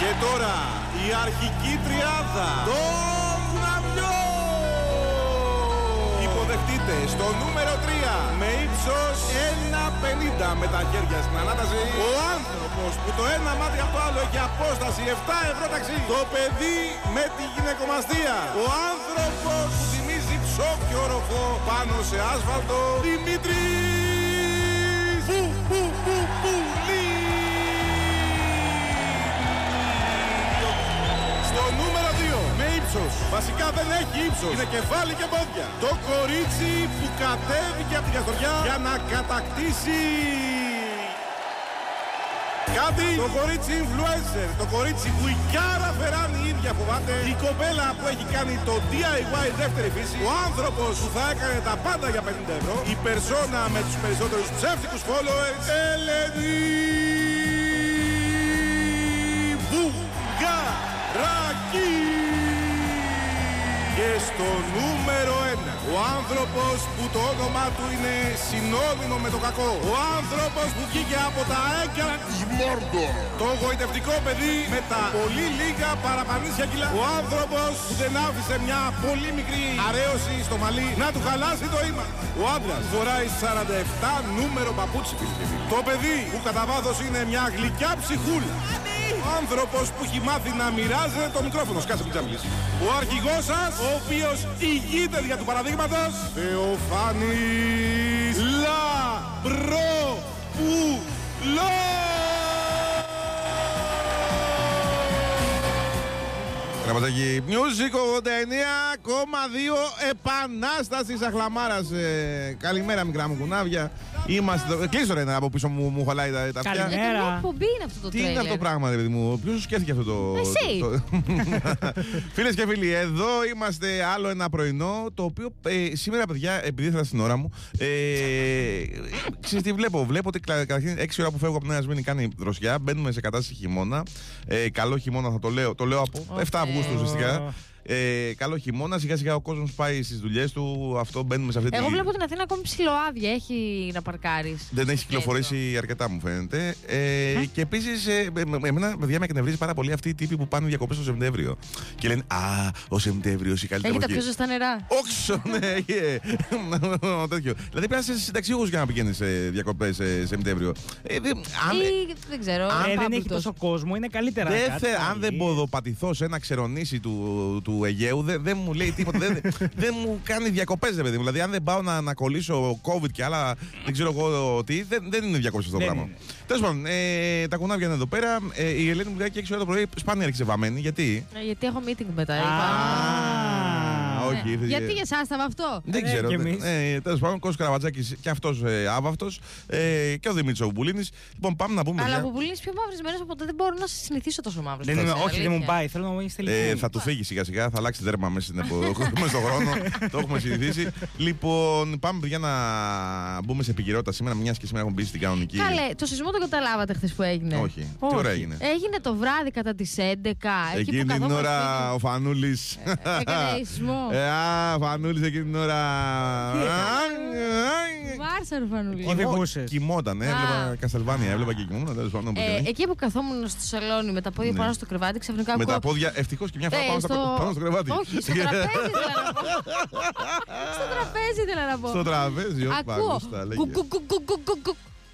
Και τώρα η αρχική τριάδα. Το Γναμιό! Υποδεχτείτε στο νούμερο 3 με ύψος 1,50 με τα χέρια στην ανάταση. Ο άνθρωπος που το ένα μάτι από το άλλο έχει απόσταση 7 ευρώ ταξί. Το παιδί με τη γυναικομαστία. Ο άνθρωπος που θυμίζει ψόφιο οροφό πάνω σε άσφαλτο. Δημήτρης Βασικά δεν έχει ύψος. Είναι κεφάλι και πόδια. Το κορίτσι που κατέβηκε από την καθοριά για να κατακτήσει. Κάτι. Το κορίτσι influencer, το κορίτσι που η Κιάρα Φεράνη η ίδια φοβάται, η κοπέλα που έχει κάνει το DIY δεύτερη φύση, ο άνθρωπος που θα έκανε τα πάντα για 50 ευρώ, η περσόνα με τους περισσότερους ψεύτικους followers, Ελένη στο νούμερο 1, ο άνθρωπος που το όνομά του είναι συνώνυμο με το κακό. Ο άνθρωπος που βγήκε από τα έγκαιρα της Μόρντορ. Το γοητευτικό παιδί με τα πολύ λίγα παραπανήσια κιλά. Ο άνθρωπος που δεν άφησε μια πολύ μικρή αρέωση στο μαλλί να του χαλάσει το αίμα. Ο άντρας φοράει 47 νούμερο παπούτσι. φίλοι και φίλοι. Το παιδί που κατά βάθος είναι μια γλυκιά ψυχούλα. Ο άνθρωπος που έχει μάθει να μοιράζεται το μικρόφωνο. Σκάσε που μιλήσεις. Ο αρχηγός σας, ο οποίος ηγείται δια του παραδείγματος, Θεοφάνης Λαμπρόπουλος. Γραμματάκι Music 89,2 Επανάστασης Αχλαμάρας. Ε, καλημέρα, μικρά μου κουνάβια. Είμαστε. εδώ- Κλείσω ρε από πίσω μου, μου χαλάει τα, τα αυτιά. Καλημέρα. Για Μέρα. την εκπομπή είναι αυτό το Τι είναι τρέλερ; αυτό το πράγμα, ρε παιδί μου, ποιο σου σκέφτηκε αυτό το. Εσύ. Φίλες και φίλοι, εδώ είμαστε άλλο ένα πρωινό. Το οποίο ε, σήμερα, παιδιά, επειδή ήθελα στην ώρα μου, ε, ξέρεις τι βλέπω; Βλέπω ότι κλα- καταρχήν 6 ώρα που φεύγω από την Νέα Σμήνη κάνει δροσιά. Μπαίνουμε σε κατάσταση χειμώνα. Ε, καλό χειμώνα θα το λέω. Το λέω από 7 Αυγούστου ουσιαστικά. Ε, καλό χειμώνα, σιγά σιγά ο κόσμος πάει στις δουλειές του. Αυτό μπαίνουμε σε αυτή Εγώ τη. βλέπω την Αθήνα ακόμη ψηλοάδεια. Έχει να παρκάρεις. Δεν έχει κυκλοφορήσει αρκετά, μου φαίνεται. Ε, και επίσης, ε, με- με- εμένα, παιδιά, με εκνευρίζει πάρα πολύ αυτοί οι τύποι που πάνε διακοπές το Σεπτέμβριο. Και λένε Α, ο Σεπτέμβριο η καλύτερη Έχει τα εποχή». πιο ζεστά νερά. Όξο, ναι, ε, τέτοιο. Δηλαδή πρέπει να είσαι συνταξιούχο για να πηγαίνεις σε διακοπές σε Σεπτέμβριο. Ε, δεν- αν, Ή δεν ξέρω. Ε, δεν έχει πάμπλουτος. τόσο κόσμο, είναι καλύτερα. δεν κάτι θε- αν πάλι. δεν ποδοπατηθώ σε ένα ξερονήσι του, του Αιγαίου, δεν, δεν μου λέει τίποτα. δεν, δεν μου κάνει διακοπές, ρε παιδί μου. Δηλαδή, αν δεν πάω να, να κολλήσω COVID και άλλα, δεν ξέρω εγώ τι, δεν, δεν είναι διακοπέ αυτό το Δεν πράγμα. είναι. Τέλος πάντων, ε, τα κουνάβια είναι εδώ πέρα. Ε, η Ελένη μου λέει και 6 ώρα το πρωί σπάνια έρχεσαι βαμμένη. Γιατί; Ε, Γιατί έχω meeting μετά. Α, είπα. Όχι, Ναι. ήρθε- Γιατί για εσάς θα αυτό. Δεν Ε, ξέρω. κι δεν- εμείς. Ε, Τέλος πάντων, Κώσο Καραβατζάκη και αυτός ε, άβαυτος ε, και ο Δημήτρης Ομπουλίνη. Λοιπόν, πάμε να πούμε. Αλλά παιδιά, που πουλήνει πιο μαυρισμένο, οπότε δεν μπορώ να σε συνηθίσω τόσο μαύρος. Δεν είμαι, όχι, δεν μου πάει. Θέλω να μου είστε Ε, λίγο. θα του φύγει σιγά σιγά, θα αλλάξει δέρμα μέσα, στην επο... μέσα στον χρόνο. το έχουμε συνηθίσει. Λοιπόν, πάμε παιδιά να μπούμε σε επικαιρότητα σήμερα, μιας και σήμερα έχουμε μπει στην κανονική. Καλέ, το σεισμό το καταλάβατε χθες που έγινε; Όχι. Τι Όχι. ώρα έγινε; Έγινε το βράδυ κατά τις 11. εκεί Εκείνη που την καθόμαστε ώρα σπίτι. ο Φανούλης. Έκανε σεισμό. Ε, α, Φανούλης εκείνη την ώρα. Βάρσα, ρε Φανούλη. Όχι. οδηγούσες. Κοιμόταν, ε, Α. έβλεπα Καστελβάνια, έβλεπα και κοιμόμουν. τέλος πάντων, που Ε, και να εκεί που καθόμουν στο σαλόνι με τα πόδια Ναι. πάνω στο κρεβάτι, ξαφνικά Με ακούω. τα πόδια, ευτυχώς και μια φορά Ε, πάνω, στο... στο- πάνω στο κρεβάτι. Όχι, στο τραπέζι ήθελα να πω. στο τραπέζι ήθελα να πω. Στο τραπέζι, όπα, Ακούω.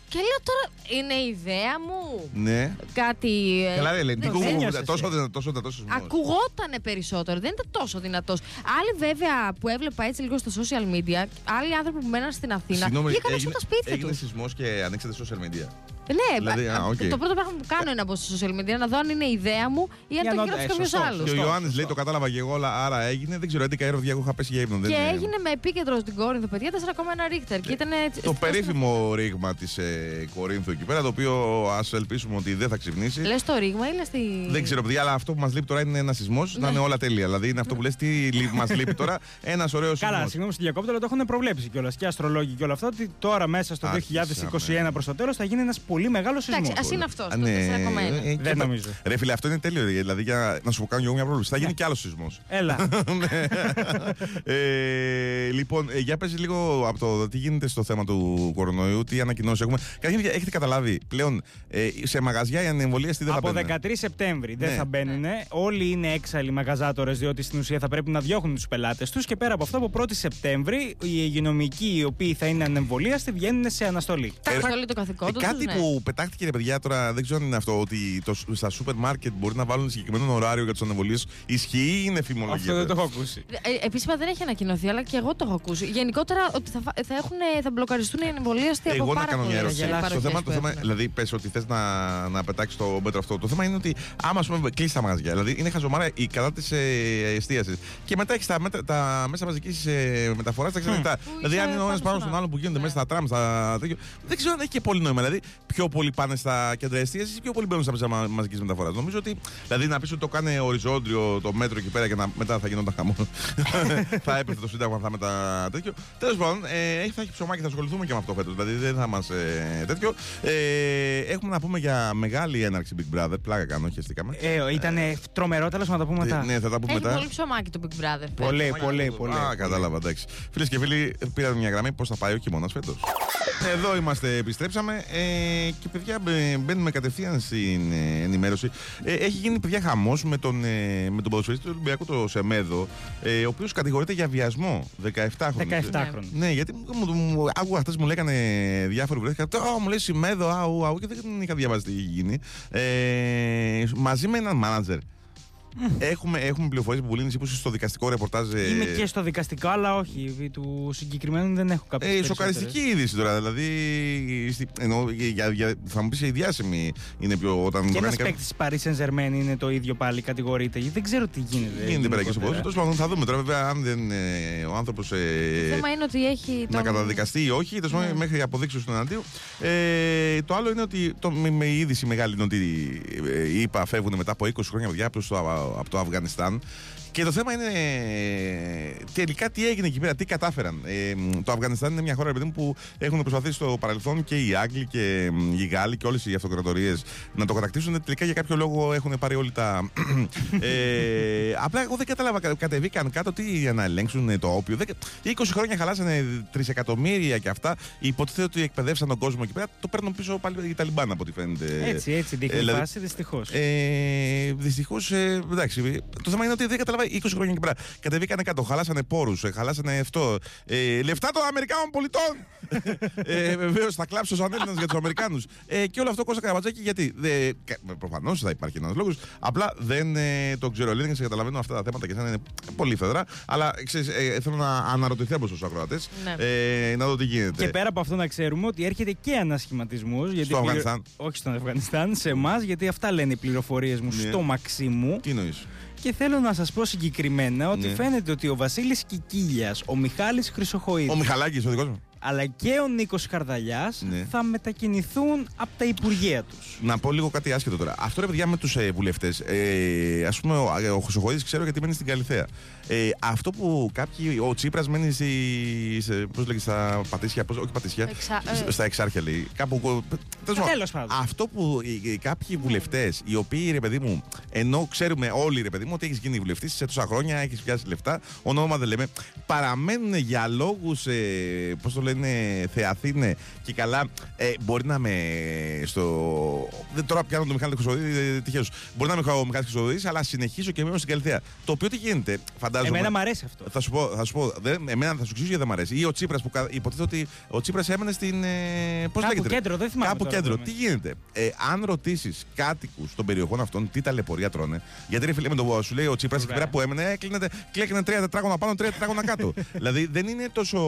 Ακούστα, λέγε. Κου, κου, κου, κου, κου, κου, κου. Και λέω τώρα, είναι ιδέα μου. Ναι. Κάτι. ε, Καλά, ρε, Ελένη, δεν τι ξέρω. κουβέντα, ένιωσες, τόσο ε. δυνατό, τόσο δυνατός σεισμός. Ακούγότανε περισσότερο, δεν ήταν τόσο δυνατός. Άλλοι βέβαια που έβλεπα έτσι λίγο στα social media, άλλοι άνθρωποι που μέναν στην Αθήνα, Συγγνώμη, βγήκαν έξω από τα σπίτια έγινε τους. σεισμός και ανοίξατε social media; Ναι, Δηλαδή, α, α, οκ. το πρώτο πράγμα που κάνω είναι να μπω στα social media να δω αν είναι ιδέα μου ή αν Για το να- γράψει ε, κάποιος σωστό, άλλος. Και ο Σωστό, Ιωάννης σωστό. λέει το κατάλαβα και εγώ, αλλά άρα έγινε. Δεν ξέρω, 11 έρωδια εγώ είχα πέσει για ύπνο. δεν Και είναι- έγινε με επίκεντρο στην Κόρινθο, παιδιά, 4,1 ρίχτερ. Και ήταν Το περίφημο ρήγμα της ε, Κορίνθου εκεί πέρα, το οποίο ας ελπίσουμε ότι δεν θα ξυπνήσει. Λες το ρήγμα ή λες τη. Δεν ξέρω, παιδιά, αλλά αυτό που μας λείπει τώρα είναι ένας σεισμός. Ναι. Να είναι όλα τέλεια. Δηλαδή είναι αυτό που λες, τι μας λείπει τώρα, ένας ωραίος σεισμός. Καλά, συγγνώμη στην διακόπτω, αλλά το έχουν προβλέψει κιόλας και αστρολόγοι και όλα αυτά ότι τώρα μέσα στο Άρχισαμε. 2021 προς το τέλος θα γίνει ένας πολύ μεγάλο σεισμό. Εντάξει, α είναι αυτός. Α, ναι. Ε, και Δεν τα- νομίζω. Ρε φίλε, αυτό είναι τέλειο. Δηλαδή, για να σου κάνω εγώ μια πρόβληση. Θα γίνει Ναι. κι άλλος σεισμός. Έλα. ε, λοιπόν, ε, για πες λίγο από το τι γίνεται στο θέμα του κορονοϊού, τι ανακοινώσεις έχουμε. Καταρχήν, έχετε καταλάβει πλέον ε, σε μαγαζιά οι ανεμβολίαστοι δεν Από θα μπαίνουν. 13 Σεπτέμβρη δεν Ναι. θα μπαίνουν. Όλοι είναι έξαλλοι μαγαζάτορες, διότι στην ουσία θα πρέπει να διώχνουν τους πελάτες τους. Και πέρα από αυτό, από 1η Σεπτέμβρη, οι υγειονομικοί οι οποίοι θα είναι ανεμβολίαστοι βγαίνουν σε αναστολή. Τα Ε, αναστολή το καθηκόν Ε, τους. κάτι που πετάχτηκε ρε παιδιά τώρα, δεν ξέρω αν είναι αυτό, ότι το, στα σούπερ μάρκετ μπορεί να βάλουν συγκεκριμένο ωράριο για τους ανεμβολίε. Ισχύει ή είναι φημολογία. Αυτό δεν το έχω ακούσει. Ε, επίσημα δεν έχει ανακοινωθεί, αλλά και εγώ το έχω ακούσει. Γενικότερα ότι θα, φα- θα, έχουν, θα μπλοκαριστούν οι εμβολίαστοι από Εγώ να πάρα κάνω μια πολλές ερώτηση. γελάσω. Το παροχές θέμα, που το θέμα, έχουν. δηλαδή, πες ότι θες να, να πετάξεις το μέτρο αυτό. Το θέμα είναι ότι άμα ας πούμε, κλείσει τα μαγαζιά, δηλαδή είναι χαζομάρα η κατά της εστίασης. Και μετά έχεις τα, μέτρα- τα μέσα μαζικής μεταφοράς στα ξενιτά. Δηλαδή, αν είναι ο ένας πάνω πάνω στον στον άλλο που γίνονται Ναι. μέσα στα τραμ, στα τέτοιο. Δεν ξέρω αν έχει και πολύ νόημα. Δηλαδή, πιο πολλοί πάνε στα κέντρα εστίασης ή πιο πολλοί μπαίνουν στα μέσα μαζικής μεταφοράς. Νομίζω ότι. Δηλαδή, να πεις ότι το κάνει οριζόντιο το μέτρο εκεί πέρα και να, μετά θα γινόταν χαμό. θα έπεφτε το Σύνταγμα, θα μετά τέτοιο. Τέλος πάντων, ε, έχει- θα έχει ψωμάκι, θα ασχοληθούμε και με αυτό φέτος. Δηλαδή, δεν θα μας ε, τέτοιο. Ε, έχουμε να πούμε για μεγάλη έναρξη Big Brother. Πλάκα κάνω, χαιστήκαμε. Ε, ήταν τρομερό, τέλος να τα πούμε μετά. Ναι, θα τα πούμε Έχει μετά. πολύ ψωμάκι το Big Brother. Πολύ, πολύ, πολύ. Α, κατάλαβα, εντάξει. Φίλες και φίλοι, πήραμε μια γραμμή πώς θα πάει ο χειμώνας φέτος. Εδώ είμαστε, επιστρέψαμε. Ε, και παιδιά, μπε- μπαίνουμε κατευθείαν στην ε, ενημέρωση. Ε, έχει γίνει παιδιά χαμός με τον, ε, με τον ποδοσφαιριστή του Ολυμπιακού, το Σεμέδο, ε, ο οποίος κατηγορείται για βιασμό 17χρονο. 17χρονο. Ναι, γιατί μου, μου, άκουγα χθε μου λέγανε διάφοροι βρέθηκα. Ω, μου λέει Σιμέδο, αου, αου, και δεν είχα διαβάσει τι έχει γίνει. Ε, μαζί με έναν μάνατζερ. Έχουμε, έχουμε πληροφορίες που λύνει που είσαι στο δικαστικό ρεπορτάζ. ε, Είμαι και στο δικαστικό, αλλά όχι. επί Του συγκεκριμένου δεν έχω κάποιες. ε, σοκαριστική είδηση τώρα. Δηλαδή, στη- εννοώ, για, για, θα μου πεις η διάσημη είναι πιο. Όταν Και το ένας κάνει κάποιος- παίκτης τη Paris Saint Germain είναι το ίδιο πάλι, κατηγορείται. Γιατί δεν ξέρω τι γίνεται. Γίνεται πέρα και στο γενικότερα. ποδόσφαιρο. Τέλος πάντων, θα δούμε τώρα, βέβαια, αν δεν, ε, ο άνθρωπος. Το θέμα είναι ότι έχει. να τον- καταδικαστεί ή όχι, τέλος πάντων, Ναι. μέχρι αποδείξεις του εναντίου. Ε, το άλλο είναι ότι το, με, με η είδηση μεγάλη είναι ότι ε, οι ΙΠΑ φεύγουν μετά από 20 χρόνια παιδιά από το, από το Αφγανιστάν. Και το θέμα είναι ε, τελικά τι έγινε εκεί πέρα, τι κατάφεραν. Ε, μ, το Αφγανιστάν είναι μια χώρα παιδί μου, που έχουν προσπαθήσει στο παρελθόν και οι Άγγλοι και μ, οι Γάλλοι και όλες οι αυτοκρατορίες να το κατακτήσουν. Τελικά για κάποιο λόγο έχουν πάρει όλοι τα. ε, απλά εγώ δεν κατάλαβα. κα- Κατεβήκαν κάτω τι για να ελέγξουν ε, το όπιο. Δεν- 20 χρόνια χαλάσανε τρισεκατομμύρια και αυτά. Υποτίθεται ότι εκπαιδεύσαν τον κόσμο εκεί πέρα. Το παίρνουν πίσω πάλι οι Ταλιμπάν από ό,τι φαίνεται. Έτσι, έτσι δείχνει Ε, η δηλαδή- φάση, δυστυχώς. Ε, Δυστυχώς, ε, εντάξει. Το θέμα είναι ότι δεν καταλάβα 20 χρόνια και πέρα. Κατεβήκανε κάτω, χαλάσανε πόρους, χαλάσανε αυτό. Ε, λεφτά των Αμερικάνων πολιτών! ε, Βεβαίως θα κλάψω σαν Έλληνας για τους Αμερικάνους. Ε, και όλο αυτό κόστα καραμπατζάκι γιατί. Προφανώς θα υπάρχει ένας λόγος. Απλά δεν ε, το ξέρω. Έλληνες καταλαβαίνουν αυτά τα θέματα και σαν είναι πολύ φεδρά. Αλλά ξέρεις, ε, θέλω να αναρωτηθεί από τους ακροατές Ναι. ε, να δω τι γίνεται. Και πέρα από αυτό να ξέρουμε ότι έρχεται και ανασχηματισμός. Στο Αφγανιστάν. Όχι στον Αφγανιστάν, σε εμάς, γιατί αυτά λένε οι πληροφορίες μου Ναι. στο Μαξίμου. Τι εννοείς; Και θέλω να σας πω συγκεκριμένα ότι Ναι. φαίνεται ότι ο Βασίλης Κικίλιας, ο Μιχάλης Χρυσοχοίδης, Ο Μιχαλάκης, ο δικός μου. Αλλά και ο Νίκος Χαρδαλιάς Ναι. θα μετακινηθούν από τα υπουργεία τους. Να πω λίγο κάτι άσχετο τώρα. Αυτό ρε παιδιά με τους ε, βουλευτές. Ε, Α πούμε, ο, ο Χρυσοχοίδης ξέρω γιατί μένει στην Καλιθέα. Ε, αυτό που κάποιοι. Ο Τσίπρας μένει στη, σε, πώς λέγεται, στα Πατήσια. Πώς, όχι Πατήσια. Εξα- σ- ε. Στα Εξάρχεια λέει. Κάπου. τέλος πάντων, Τέλος πάντων. Αυτό που ε, ε, κάποιοι βουλευτές, οι οποίοι ρε παιδί μου, ενώ ξέρουμε όλοι ρε παιδί μου ότι έχεις γίνει βουλευτής σε τόσα χρόνια, έχεις πιάσει λεφτά, ονόμα δεν λέμε, παραμένουν για λόγους. Ε, Πώς το λένε, Θεαθήνε και καλά. Ε, μπορεί να με στο. Δεν τώρα πιάνω τον Μιχάλη Χρυσοδίδη, ε, τυχαίο. Μπορεί να είμαι ο Μιχάλη Χρυσοδίδης, αλλά συνεχίζω και μένω στην Καλυθέα. Το οποίο τι γίνεται, φαντάζομαι. Εμένα μου αρέσει αυτό. Θα σου πω, θα σου πω δεν, εμένα θα σου εξηγήσω γιατί δεν μ' αρέσει. Ή ο Τσίπρας που κα- υποτίθεται ότι ο Τσίπρας έμενε στην. Ε, Πώς Κάπου λέγεται. ρε; κέντρο, δεν θυμάμαι Κάπου τώρα κέντρο. που Τι είμαι. γίνεται; Ε, αν ρωτήσεις κάτοικους των περιοχών αυτών τι ταλαιπωρία τρώνε. Γιατί ρε φίλε με το σου λέει ο Τσίπρας εκεί Ωραία. πέρα που έμενε, έκλεινε, κλέκνε τρία τετράγωνα πάνω, τρία τετράγωνα κάτω. δηλαδή δεν είναι τόσο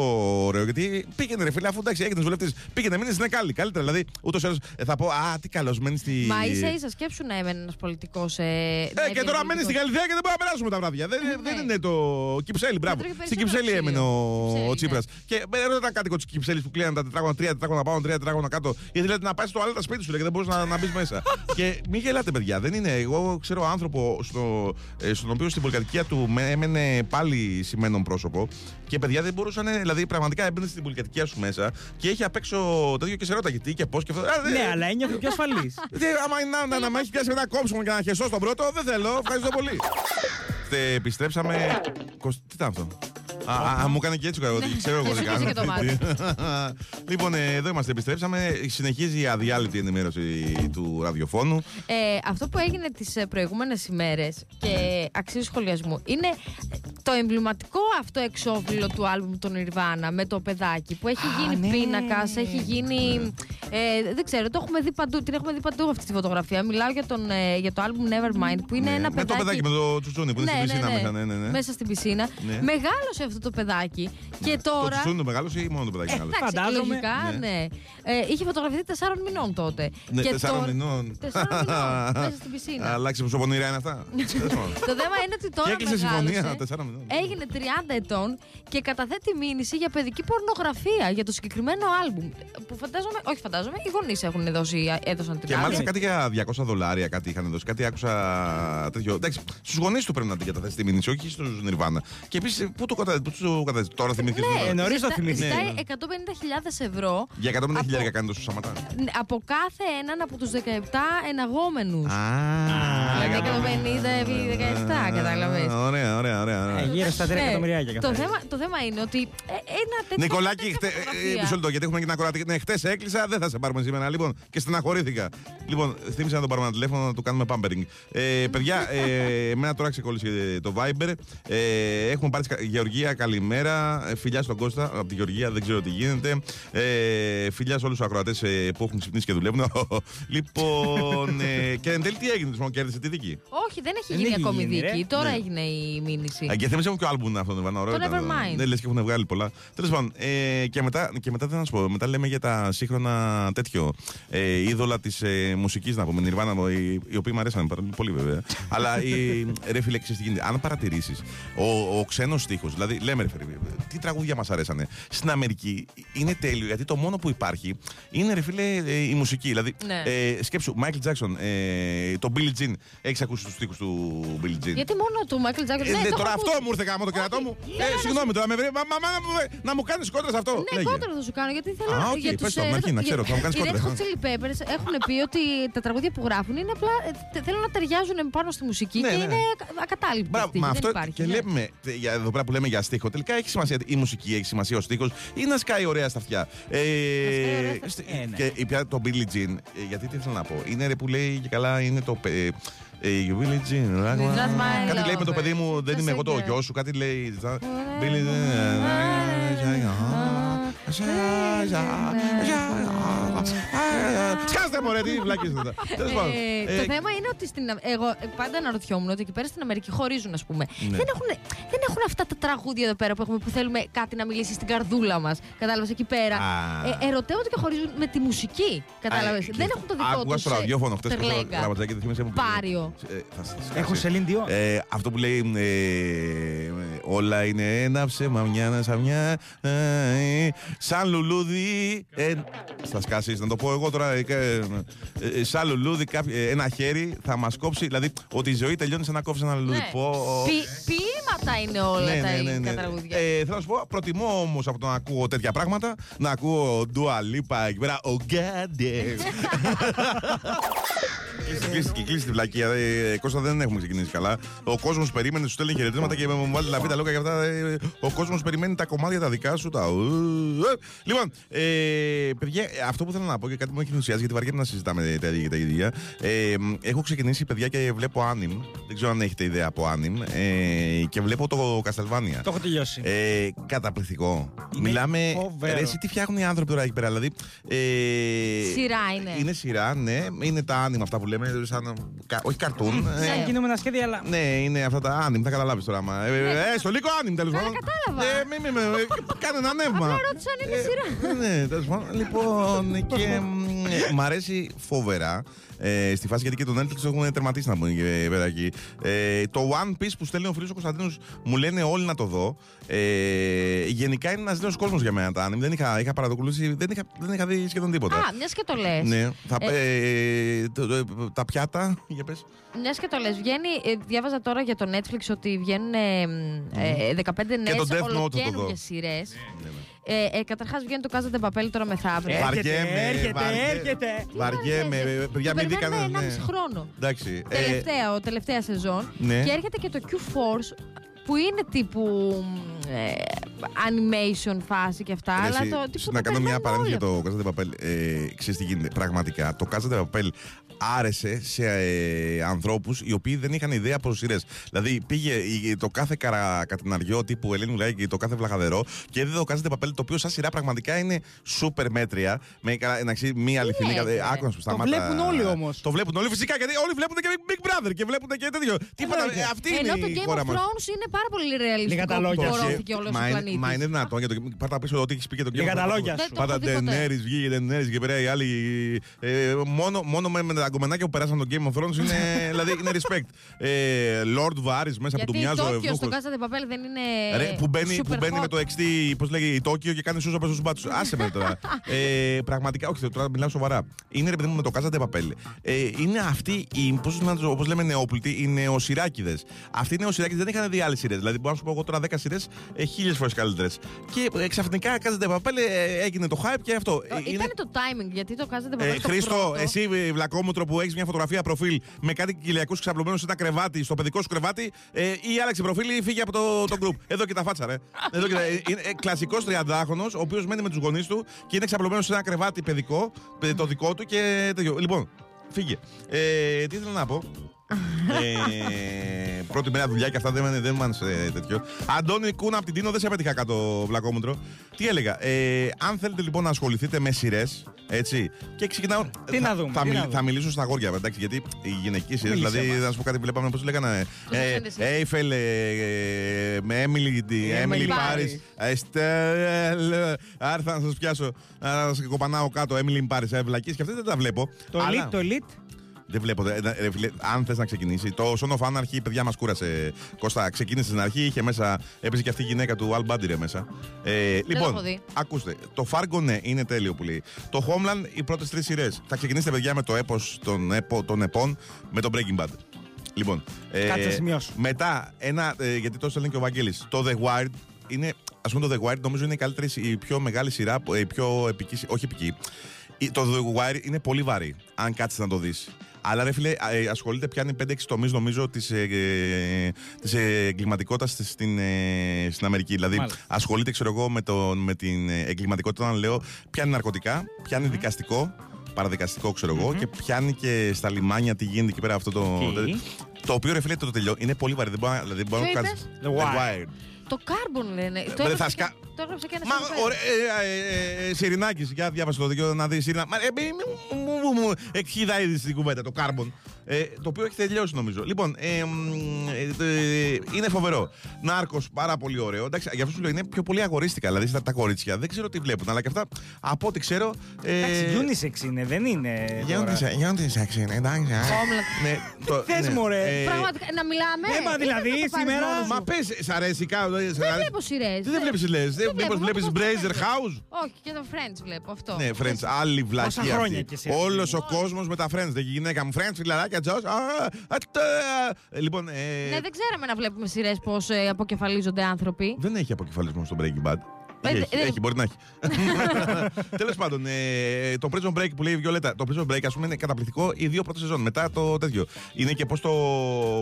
ωραίο. Γιατί πήγαινε ρε φίλε, αφού εντάξει έγινε βουλευτής, πήγαινε, μείνεις στην Εκάλη. Καλύτερα. Δηλαδή ούτως ή άλλως ε, θα πω, Α, τι καλός, μένεις στη. Μα ίσα ίσα σκέψου να έμενε ένας πολιτικός. Ε, Ε, και τώρα μένεις στην Καλυθέα και δεν μπορούμε να περάσουμε τα βράδια. Δεν, δεν ναι. είναι το Κυψέλη, μπράβο. τρώγει Στην περισσότερο Κυψέλη έμενε ο, ξύλο. ο Κυψέλη, Τσίπρας. Και έρωτα κάτοικο της Κυψέλης που κλείναν τα τετράγωνα, τρία τετράγωνα πάνω, τρία τετράγωνα κάτω. Γιατί λέτε να πάει στο άλλο σπίτι σου λέει, και δεν μπορούσε να, να μπεις μέσα. και μην γελάτε, παιδιά. Δεν είναι. Εγώ ξέρω άνθρωπο στο, ε, στον οποίο στην πολυκατοικία του με- έμενε πάλι σημαίνον πρόσωπο. Και παιδιά δεν μπορούσαν. Δηλαδή πραγματικά έμπαινε στην πολυκατοικία σου μέσα και έχει απ' έξω τέτοιο και σε ρώτα γιατί και πώς και αυτό. Α, δεν- Ναι, αλλά ένιωθε πιο ασφαλής. τι, άμα είναι να, να, να με έχει πιάσει ένα κόψιμο και να χεσώ στον πρώτο, δεν θέλω. Ευχαριστώ πολύ. Τε, επιστρέψαμε. Κοσ- Τι ήταν αυτό; Α, α, α, μου έκανε και έτσι ότι ξέρω εγώ Και δεν σου κάνω. και το μάτι. λοιπόν, ε, εδώ είμαστε. Επιστρέψαμε. Συνεχίζει η αδιάλειπτη ενημέρωση του ραδιοφώνου. Ε, αυτό που έγινε τις ε, προηγούμενες ημέρες και αξίζει σχολιασμού είναι το εμβληματικό αυτό εξώφυλλο του άλμπουμ των Nirvana με το παιδάκι που έχει γίνει ναι. πίνακας, έχει γίνει... Ε, δεν ξέρω, το έχουμε δει παντού, την έχουμε δει παντού αυτή τη φωτογραφία. Μιλάω για, τον, ε, για το άλμπουμ Nevermind που είναι Ναι, ένα με το παιδάκι, με το τσουτσούνι που είναι στην πισίνα μέσα. Ναι, ναι, ναι. Μέσα στην πισίνα. Ναι. Μεγάλωσε αυτό το παιδάκι και Το τώρα. τσουτσούνι το μεγάλο ή μόνο το παιδάκι μεγάλο. Εντάξει, Φαντάζομαι. λογικά, Ναι. ναι. Ε, είχε φωτογραφηθεί τεσσάρων μηνών τότε. Ναι, και τεσσάρων τώρα- μηνών. Τεσσάρων μηνών, μέσα στην πισίνα. Αλλάξει προσωπονήρια είναι αυτά. Τέλος πάντων. Το θέμα είναι ότι τώρα Και έκλεισε μεγάλωσε, συμφωνία τεσσάρων μηνών. Έγινε 30 ετών και καταθέτει μήνυση για παιδική πορνογραφία για το συγκεκριμένο άλμπουμ. Που φαντάζομαι, όχι φαντάζομαι, οι γονείς έχουν δώσει, έδωσαν την Και άδεια. μάλιστα κάτι για 200 δολάρια κάτι είχαν δώσει. Κάτι άκουσα τέτοιο. Εντάξει, στους γονείς του πρέπει να την καταθέσει τη μήνυση, όχι στους Νιρβάνα. Και επίσης, πού το καταθέσει. Τώρα θυμήθηκε. Ε, νωρίς το Ζητά- θυμήθηκα. Ζητάει Ναι. 150.000 ευρώ Για 150 χιλιάρια από- κάνεις τόσο σαματά. ναι, από κάθε έναν από τους 17 εναγόμενους. Α, Δηλαδή 150 επί 17, κατάλαβες. Ωραία, ωραία, ωραία. Ε, ωραία. Γύρω στα 3 Ναι, εκατομμυριάκια το, καθαρίζει. θέμα, το θέμα είναι ότι ε, ένα τέτοιο. Νικολάκη, τέτοια χτε, ε, φωτογραφία. μισό λεπτό, γιατί έχουμε και την ακροατική. Ναι, χτες έκλεισα, δεν θα σε πάρουμε σήμερα. Λοιπόν, και στεναχωρήθηκα. Λοιπόν, θύμισα να τον πάρουμε ένα τηλέφωνο να του κάνουμε pampering. Ε, παιδιά, ε, εμένα τώρα ξεκόλλησε το Viber. Ε, έχουμε πάρει σκα- Γεωργία, καλημέρα. Ε, φιλιά στον Κώστα από τη Γεωργία, δεν ξέρω τι γίνεται. Ε, φιλιά σε όλους τους ακροατές που έχουν ξυπνήσει και δουλεύουν. λοιπόν, ε, και εν τέλει τι έγινε, του κέρδισε τη δίκη; Όχι, δεν έχει Δεν γίνει έχει ακόμη γίνει, ρε. δίκη. Τώρα Ναι. έγινε η μήνυση. Α, Και θέμισε μου ποιο άλμπουμ είναι αυτό, Νεβάνα. Ωραίο. Το ήταν. Nevermind. Ναι, λες και έχουν βγάλει πολλά. Τέλος πάντων, ε, και, μετά, και μετά δεν να σου πω. Μετά λέμε για τα σύγχρονα τέτοιο. Ε, είδωλα της ε, μουσικής, να πούμε. Νιρβάνα, οι, οι οποίοι μου αρέσαν πάρα πολύ βέβαια. Αλλά η, ρε φίλε, ξέρεις τι γίνεται. Αν παρατηρήσεις, ο, ο ξένος στίχος, δηλαδή λέμε ρε φίλε, τι τραγούδια μας αρέσανε. Στην Αμερική είναι τέλειο γιατί το μόνο που υπάρχει είναι ρε φίλε ε, η μουσική. Δηλαδή, Ναι. ε, σκέψου, Michael Jackson, ε, το Billie Jean. Έχεις ακούσει τους στίχους του Billie Jean; Γιατί μόνο του Michael Jackson; Ε, ναι, ναι, το τώρα έχω αυτό ακούσει. μου ήρθε γάμο το κερατό μου. Ναι, Ε, ναι, συγγνώμη τώρα με βρει. Μα, μα, μα, να μου- να μου κάνεις κόντρα σε αυτό. Ναι, Λέγε. κόντρα θα σου κάνω γιατί θέλω Α, οκ, για πες τους, το, ε, με αρχή, να για- ξέρω, θα μου κάνεις Οι Red κόντρα. Hot Chili Peppers έχουν πει ότι τα τραγούδια που γράφουν είναι απλά. ε, τε- θέλουν να ταιριάζουν πάνω στη μουσική Ναι, και ναι. είναι ακα- ακατάληπτη. Μπράβο, αυτή, μα δεν αυτό υπάρχει. και ναι. βλέπουμε τε, για, εδώ πέρα που λέμε για στίχο. Τελικά έχει σημασία η μουσική, έχει σημασία ο στίχο ή να σκάει ωραία στα αυτιά. Ε, σκάει ωραία στα στη- αυτιά. Ε, ναι. Και πια το Billie Jean, ε, γιατί τι θέλω να πω. Είναι ρε που λέει και καλά, είναι το. πε- ε, η Billie Jean. It's not my Κάτι λέει με το lover, παιδί μου, δεν just είμαι a εγώ το girl. γιο σου. Κάτι λέει. Billie Jean. Σκάστε μωρέ, τι βλάκες είναι αυτά. Τέλος πάντων. Ε, Ε, το θέμα είναι ότι στην, Αμε- εγώ ε, πάντα αναρωτιόμουν ότι εκεί πέρα στην Αμερική χωρίζουν, ας πούμε. Ναι. Δεν, έχουν, δεν έχουν αυτά τα τραγούδια εδώ πέρα που έχουμε που θέλουμε κάτι να μιλήσει στην καρδούλα μας. Κατάλαβες εκεί πέρα. Α. Ε, ερωτεύονται και χωρίζουν με τη μουσική. Κατάλαβες. Α, και Δεν έχουν το δικό τους. Άκουγα στο ραδιόφωνο χτε που τερλέγκα. γραμματζάκι δεν θυμάσαι που Πάριο. Ε, θα σας σκάσει. Έχω Celine Dion. Ε, αυτό που λέει ε, Όλα είναι ένα ψέμα, μια ένα σαν μια ε, Σαν λουλούδι ε, Θα σκάσεις, να το πω εγώ τώρα ε, ε, ε, Σαν λουλούδι κάποιο- ε, ένα χέρι θα μας κόψει Δηλαδή ότι η ζωή τελειώνει σαν να κόψεις ένα λουλούδι Ναι. Πω, Ποι- Ποίηματα είναι όλα ναι, τα ναι, ναι, ελληνικά ναι. τραγούδια. Ε, θέλω να σου πω, προτιμώ όμως από το να ακούω τέτοια πράγματα να ακούω Dua Lipa εκεί πέρα. Oh god damn. Κλείστε, κλείστε, και κλείστε τη βλακεία. Ε, Κώστα δεν έχουμε ξεκινήσει καλά. Ο κόσμος περίμενε, σου στέλνει χαιρετίσματα και μου βάλει τα βίντεο λόγια και αυτά. Ε, Ο κόσμος περιμένει τα κομμάτια τα δικά σου. Τα... ε, Λοιπόν, ε, παιδιά, αυτό που θέλω να πω και κάτι που με έχει ενθουσιάσει γιατί βαριέμαι να συζητάμε τα ίδια και τα ίδια. Ε, έχω ξεκινήσει, παιδιά, και βλέπω άνιμ. Δεν ξέρω αν έχετε ιδέα από άνιμ. Ε, και βλέπω το Castlevania. Το έχω τελειώσει. Ε, καταπληκτικό. Είναι Μιλάμε. φοβερό. Ρε, εσύ τι φτιάχνουν οι άνθρωποι τώρα εκεί πέρα. Δηλαδή, ε, Σειρά είναι. Είναι σειρά, ναι. Είναι τα άνιμα αυτά που λέμε. Σαν, κα- όχι καρτούν. Ναι. Σαν κινούμενα σχέδια, αλλά. Ναι, είναι αυτά τα άνιμ, θα καταλάβεις τώρα. Άμα. Ε, ε, ε, στο λίγο άνιμ τέλος Καλά, πάντων. κατάλαβα. Ε, μη, μη, μη, ε, κάνε ένα νεύμα. Απλά ρώτησα αν είναι Ε, σειρά. Ναι, τέλος πάντων. Λοιπόν, και. Μ, μ, μ' αρέσει φοβερά ε, στη φάση γιατί και το Netflix το έχουν τερματίσει να πούμε ε, παιδάκι. Ε, το One Piece που στέλνει ο φίλος ο Κωνσταντίνος μου λένε όλοι να το δω. Ε, γενικά είναι ένας νέος κόσμος για μένα. Τα, δεν είχα, είχα παρακολουθήσει, δεν είχα, δεν είχα δει σχεδόν τίποτα. Α, μιας και το λες. Ναι, θα, ε, το- το- τα πιάτα, για πες. Μιας και το λες, βγαίνει. ε, διάβαζα τώρα για το Netflix ότι βγαίνουν ε, ε, 15 νέες το Death Note θα το δω. ολοκένουργιε σειρέ. Ε, ε, Καταρχάς βγαίνει το Casa de Papel τώρα μεθαύριο. Ε, Έρχεται, Βαριέμαι, έρχεται, βαριέ- έρχεται. Βαριέμαι, βαριέσαι; ε, παιδιά, Το μην περιμένουμε δίκανε. 1,5 χρόνο. Εντάξει. ε, Τελευταία, ο τελευταία σεζόν. Ναι. Και έρχεται και το Q-Force που είναι τύπου ε, animation φάση και αυτά. Ρε, αλλά εσύ, το τύπου να το κάνω μια περιμένουμε παρένθεση για όλοι το Casa de Papel. Ε, ξέρεις τι γίνεται. Πραγματικά, το Casa de Papel άρεσε σε ε, ανθρώπους οι οποίοι δεν είχαν ιδέα από σειρές. Δηλαδή, πήγε η- το κάθε καρα, κατηναριό τύπου Ελένη Λάι και το κάθε βλαχαδερό και είδε το Casa de Papel, το οποίο σαν σειρά πραγματικά είναι σούπερ μέτρια. Με κα- να ξέρει, μία αληθινή. έτσι, κα- ρε. άκου να σου σταμάτα. βλέπουν όλοι όμως. Το βλέπουν όλοι φυσικά γιατί όλοι βλέπουν και Big Brother και βλέπουν και τέτοιο. Τίποτα. Εννοείται. ε, Αυτή Ενώ είναι το η Game χώρα of μας. Thrones είναι πάρα πολύ Λίγα ρεαλιστικό τα που λόγια σου. πορώθηκε όλος ο Μα είναι, πλανήτης. μα είναι δυνατόν για το Πάτα πίσω ότι έχεις πει και το Λίγα Game of τα Thrones. λόγια Δεν σου. το έχω Πάντα δει ποτέ. Ντενέρη βγήκε Ντενέρη και πέρα οι άλλοι. Ε, μόνο, μόνο με, με τα κομμενάκια που περάσαν το Game of Thrones είναι, δηλαδή, είναι respect. Ε, Lord Varys μέσα που του Γιατί μοιάζει ο Τόκιο στο Ευδούχος. Casa de Papel δεν είναι. Ρε, που μπαίνει, που super μπαίνει hot. με το XT, πώς λέγει, η Τόκιο και κάνει σούζα προς τους μπάτσους. Άσε με τώρα. ε, πραγματικά, όχι, τώρα μιλάω σοβαρά. Είναι ρε παιδί μου με το Casa de Papel. Ε, είναι αυτοί οι, όπως λέμε, νεόπλητοι, οι νεοσυράκιδε. Αυτοί οι νεοσυράκιδε δεν είχαν δει άλλες σειρές. Δηλαδή, μπορώ να σου πω εγώ τώρα 10 σειρές, ε, χίλιες φορές καλύτερες. Και ε, ξαφνικά Casa de Papel ε, έγινε το hype και αυτό. Ε, Ε, Ήταν το timing γιατί το Casa de Papel. ε, το Χρήστο, πρώτο- εσύ ε, βλακόμουτρο που έχεις μια φωτογραφία προφίλ με κάτι κοιλιακού ξαπλωμένους σε ένα κρεβάτι, στο παιδικό σου κρεβάτι, ε, ή άλλαξε προφίλ ή φύγε από το, το group. Εδώ και τα φάτσα, ρε. Εδώ και τα, ε, είναι ε, κλασικός 30χρονο, ο οποίος μένει με τους γονείς του και είναι ξαπλωμένος σε ένα κρεβάτι παιδικό, ε, το δικό του και τέτοιο. Λοιπόν, φύγε. Ε, τι ήθελα να πω. Ε, πρώτη μέρα δουλειά και αυτά δεν, δεν μας ε, τέτοιο. Αντώνη Κούνα από την Τίνο, δεν σε πέτυχα κάτω βλακόμουτρο. Τι έλεγα. Ε, αν θέλετε λοιπόν να ασχοληθείτε με σειρές, έτσι. Και ξεκινάω. Τι θα, να δούμε, Θα, τι μιλ- να δούμε. θα μιλήσω στα αγόρια, εντάξει, γιατί οι γυναικείε σειρές, Μίλησε δηλαδή, μας. να σου πω κάτι, βλέπαμε πώς λέγανε. Πώς Ε, λέγανε εσύ; Έιφελ, ε, ε, με Έμιλι Emily Πάρη. Εστέλ. Άρθα να σας πιάσω, να σας κοπανάω κάτω. Έμιλι Πάρη, ευλακή και αυτές δεν τα βλέπω. Το Αλλά- elite, το elite. Δεν βλέπω. δε- δε- ρε φίλε, αν θες να ξεκινήσει. Το Son of Anarchy, παιδιά μας κούρασε. Κώστα, ξεκίνησε στην αρχή, είχε μέσα. Έπαιζε και αυτή η γυναίκα του Al Bundy ρε μέσα. Ε, λοιπόν, έχω δει. ακούστε. Το Fargo, ναι, είναι τέλειο που λέει. Το Homeland, οι πρώτες τρεις σειρές. Θα ξεκινήσετε, παιδιά, με το έπος των, έπο, των επών με το Breaking Bad. Λοιπόν, ε, Κάτσε να σημειώσω. μετά, ένα, ε, γιατί τόσο λένε και ο Βαγγέλης, το The Wired είναι, ας πούμε το The Wired νομίζω είναι η καλύτερη, η πιο μεγάλη σειρά, η πιο επική, όχι επική. Η- Το The Wired είναι πολύ βαρύ, αν κάτσεις να το δεις. Αλλά ρε φίλε, ε, ασχολείται, πιάνει 5-6 τομείς νομίζω της, ε, ε, της ε, εγκληματικότητας στη- στην, ε, στην Αμερική. Δηλαδή Μάλιστα. ασχολείται, ξέρω εγώ, με, το, με την ε, εγκληματικότητα, αν λέω, πιάνει ναρκωτικά, πιάνει δικαστικό, παραδικαστικό ξέρω εγώ, και πιάνει και στα λιμάνια τι γίνεται εκεί πέρα αυτό το... Οκ. Το οποίο ρε φίλε το τελειώ είναι πολύ βαρύ. Δεν μπορεί να δηλαδή, μπορεί να Ποιο το κάνεις. είπες; The Wired. Το Carbon λένε. Το θα έγραψε σκα- και- το έγραψε και ένα Μα ωραία, ε, ε, ε, Σιρινάκης, για διάβασε το δικαίωμα να δεις Σιρινά. Μα ε, μη- μη- μου- μου- μου εκχύδα ήδη στην κουβέντα, το Carbon. Ε, το οποίο έχει τελειώσει νομίζω. Λοιπόν, ε, μ, ε, ε, είναι φοβερό. Νάρκος, πάρα πολύ ωραίο. Εντάξει, γι' αυτό σου λέω είναι πιο πολύ αγορίστικα. Δηλαδή στα τα κορίτσια δεν ξέρω τι βλέπουν, αλλά και αυτά από ό,τι ξέρω. Ε, Εντάξει, unisex είναι, δεν είναι. Γιόντι τώρα. σε- γιόντι σε αξίνε, εντάξει. α. Homeland. Ναι, το- θες, ναι, μωρέ. ε, Πραγματικά, να μιλάμε. Ε, μα ή δηλαδή, να το πάρεις σήμερα- μόνος Μα σου. πες, σ' αρέσει κάπου. Δεν βλέπω σειρές. Τι δεν βλέπεις, λε. Δεν βλέπω, βλέπεις μόνο Brazer το House; Όχι, και το Friends βλέπω αυτό. Ναι, Friends, άλλη βλακία. Πόσα χρόνια κι εσύ, Όλος αυτή. ο κόσμος με τα Friends. Δεν και η γυναίκα μου. Friends, φιλαράκια, Τζος. Λοιπόν, ε, Ναι, δεν ξέραμε να βλέπουμε σειρές πώς αποκεφαλίζονται άνθρωποι. δεν έχει αποκεφαλισμό στο Breaking Bad. Ε, Έχει, δε- έχει, έχει, μπορεί να έχει. Τέλος πάντων, ε, το Prison Break που λέει η Βιολέτα, το Prison Break, ας πούμε, είναι καταπληκτικό οι δύο πρώτες σεζόν. Μετά το τέτοιο. Είναι και πώς το,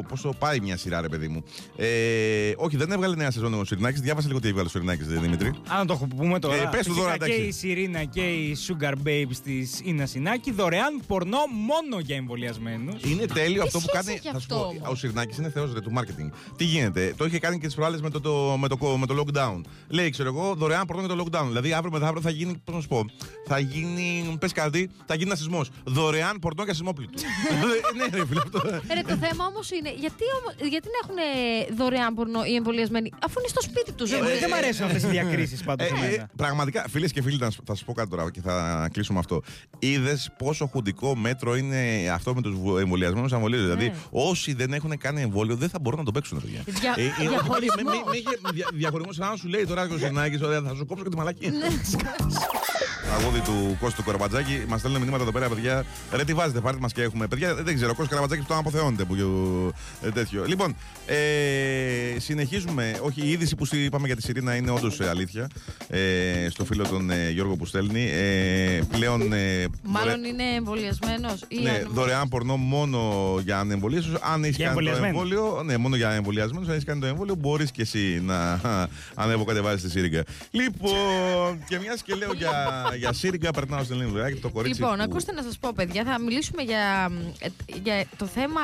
πώς το πάει μια σειρά, ρε παιδί μου. Ε, όχι, δεν έβγαλε νέα σεζόν ο Σιρινάκης. Διάβασε λίγο τι έβγαλε ο Σιρινάκης, Δημήτρη. Αν το πούμε τώρα. Ε, πες το φυσικά τώρα, και εντάξει. η Σιρήνα και η Sugar Babes της Ίνα Σινάκη δωρεάν πορνό μόνο για εμβολιασμένους. Είναι τέλειο αυτό που σχέση κάνει. έχει Θα σου αυτό πω, όμως; ο Σιρνάκη είναι θεός του marketing. Τι γίνεται, το είχε κάνει και τις προάλλες με το, το, με, το, με το lockdown. Λέει, ξέρω εγώ, δωρεάν πορνό για το lockdown. Δηλαδή αύριο μεθαύριο θα γίνει, πώ να σου πω, θα γίνει, πε κάτι, θα γίνει ένα σεισμό. Δωρεάν πορνό για σεισμόπληκτο. ναι, ρε φίλε, αυτό. Ρε, το θέμα όμω είναι γιατί, όμω- γιατί να έχουν δωρεάν πορνό οι εμβολιασμένοι, αφού είναι στο σπίτι του. Ε, Δεν μου αρέσουν αυτέ οι διακρίσει πάντω. Ε, ε, πραγματικά, φίλε και φίλοι, να σου- θα σα πω κάτι τώρα και θα κλείσουμε αυτό. Είδε πόσο χουντικό μέτρο είναι αυτό με του εμβολιασμένου αμβολίου. Δηλαδή, όσοι δεν έχουν κάνει εμβόλιο δεν θα μπορούν να το παίξουν, παιδιά. Δια- Ε, ε, διαχωρισμός. μη- μη- μη- δια- Διαχωρισμός, αν σου λέει τώρα ο Σινάκη, θα σου κόψω και τη μαλακή. Αγώδη του Κώστου Κοραμπατζάκη. Μας στέλνουν μηνύματα εδώ πέρα, παιδιά. Ρε, τι βάζετε, πάρτε μας και έχουμε. Παιδιά, δεν ξέρω, ο Κώστος Καραμπατζάκη που το αποθεώνεται που ε, τέτοιο. Λοιπόν, ε, συνεχίζουμε. Όχι, η είδηση που σου είπαμε για τη Σιρήνα είναι όντως αλήθεια. Ε, στο φίλο τον ε, Γιώργο που στέλνει. Ε, πλέον. Ε, Μάλλον δωρε- είναι εμβολιασμένος. ναι, δωρεάν πορνό μόνο για ανεμβολίες. Αν έχεις Για κάνει το εμβολιασμένους. εμβόλιο, ναι, μόνο για εμβολιασμένους. Αν έχεις κάνει το εμβόλιο, μπορείς και εσύ να ανεβοκατεβάζει τη Σύριγγα. Λοιπόν, και μιας και λέω για, για Σύριγγα, περνάω στην Ελένη Βουλιάκη, το κορίτσι. Λοιπόν, που- ακούστε να σας πω, παιδιά, θα μιλήσουμε για, ε, για το θέμα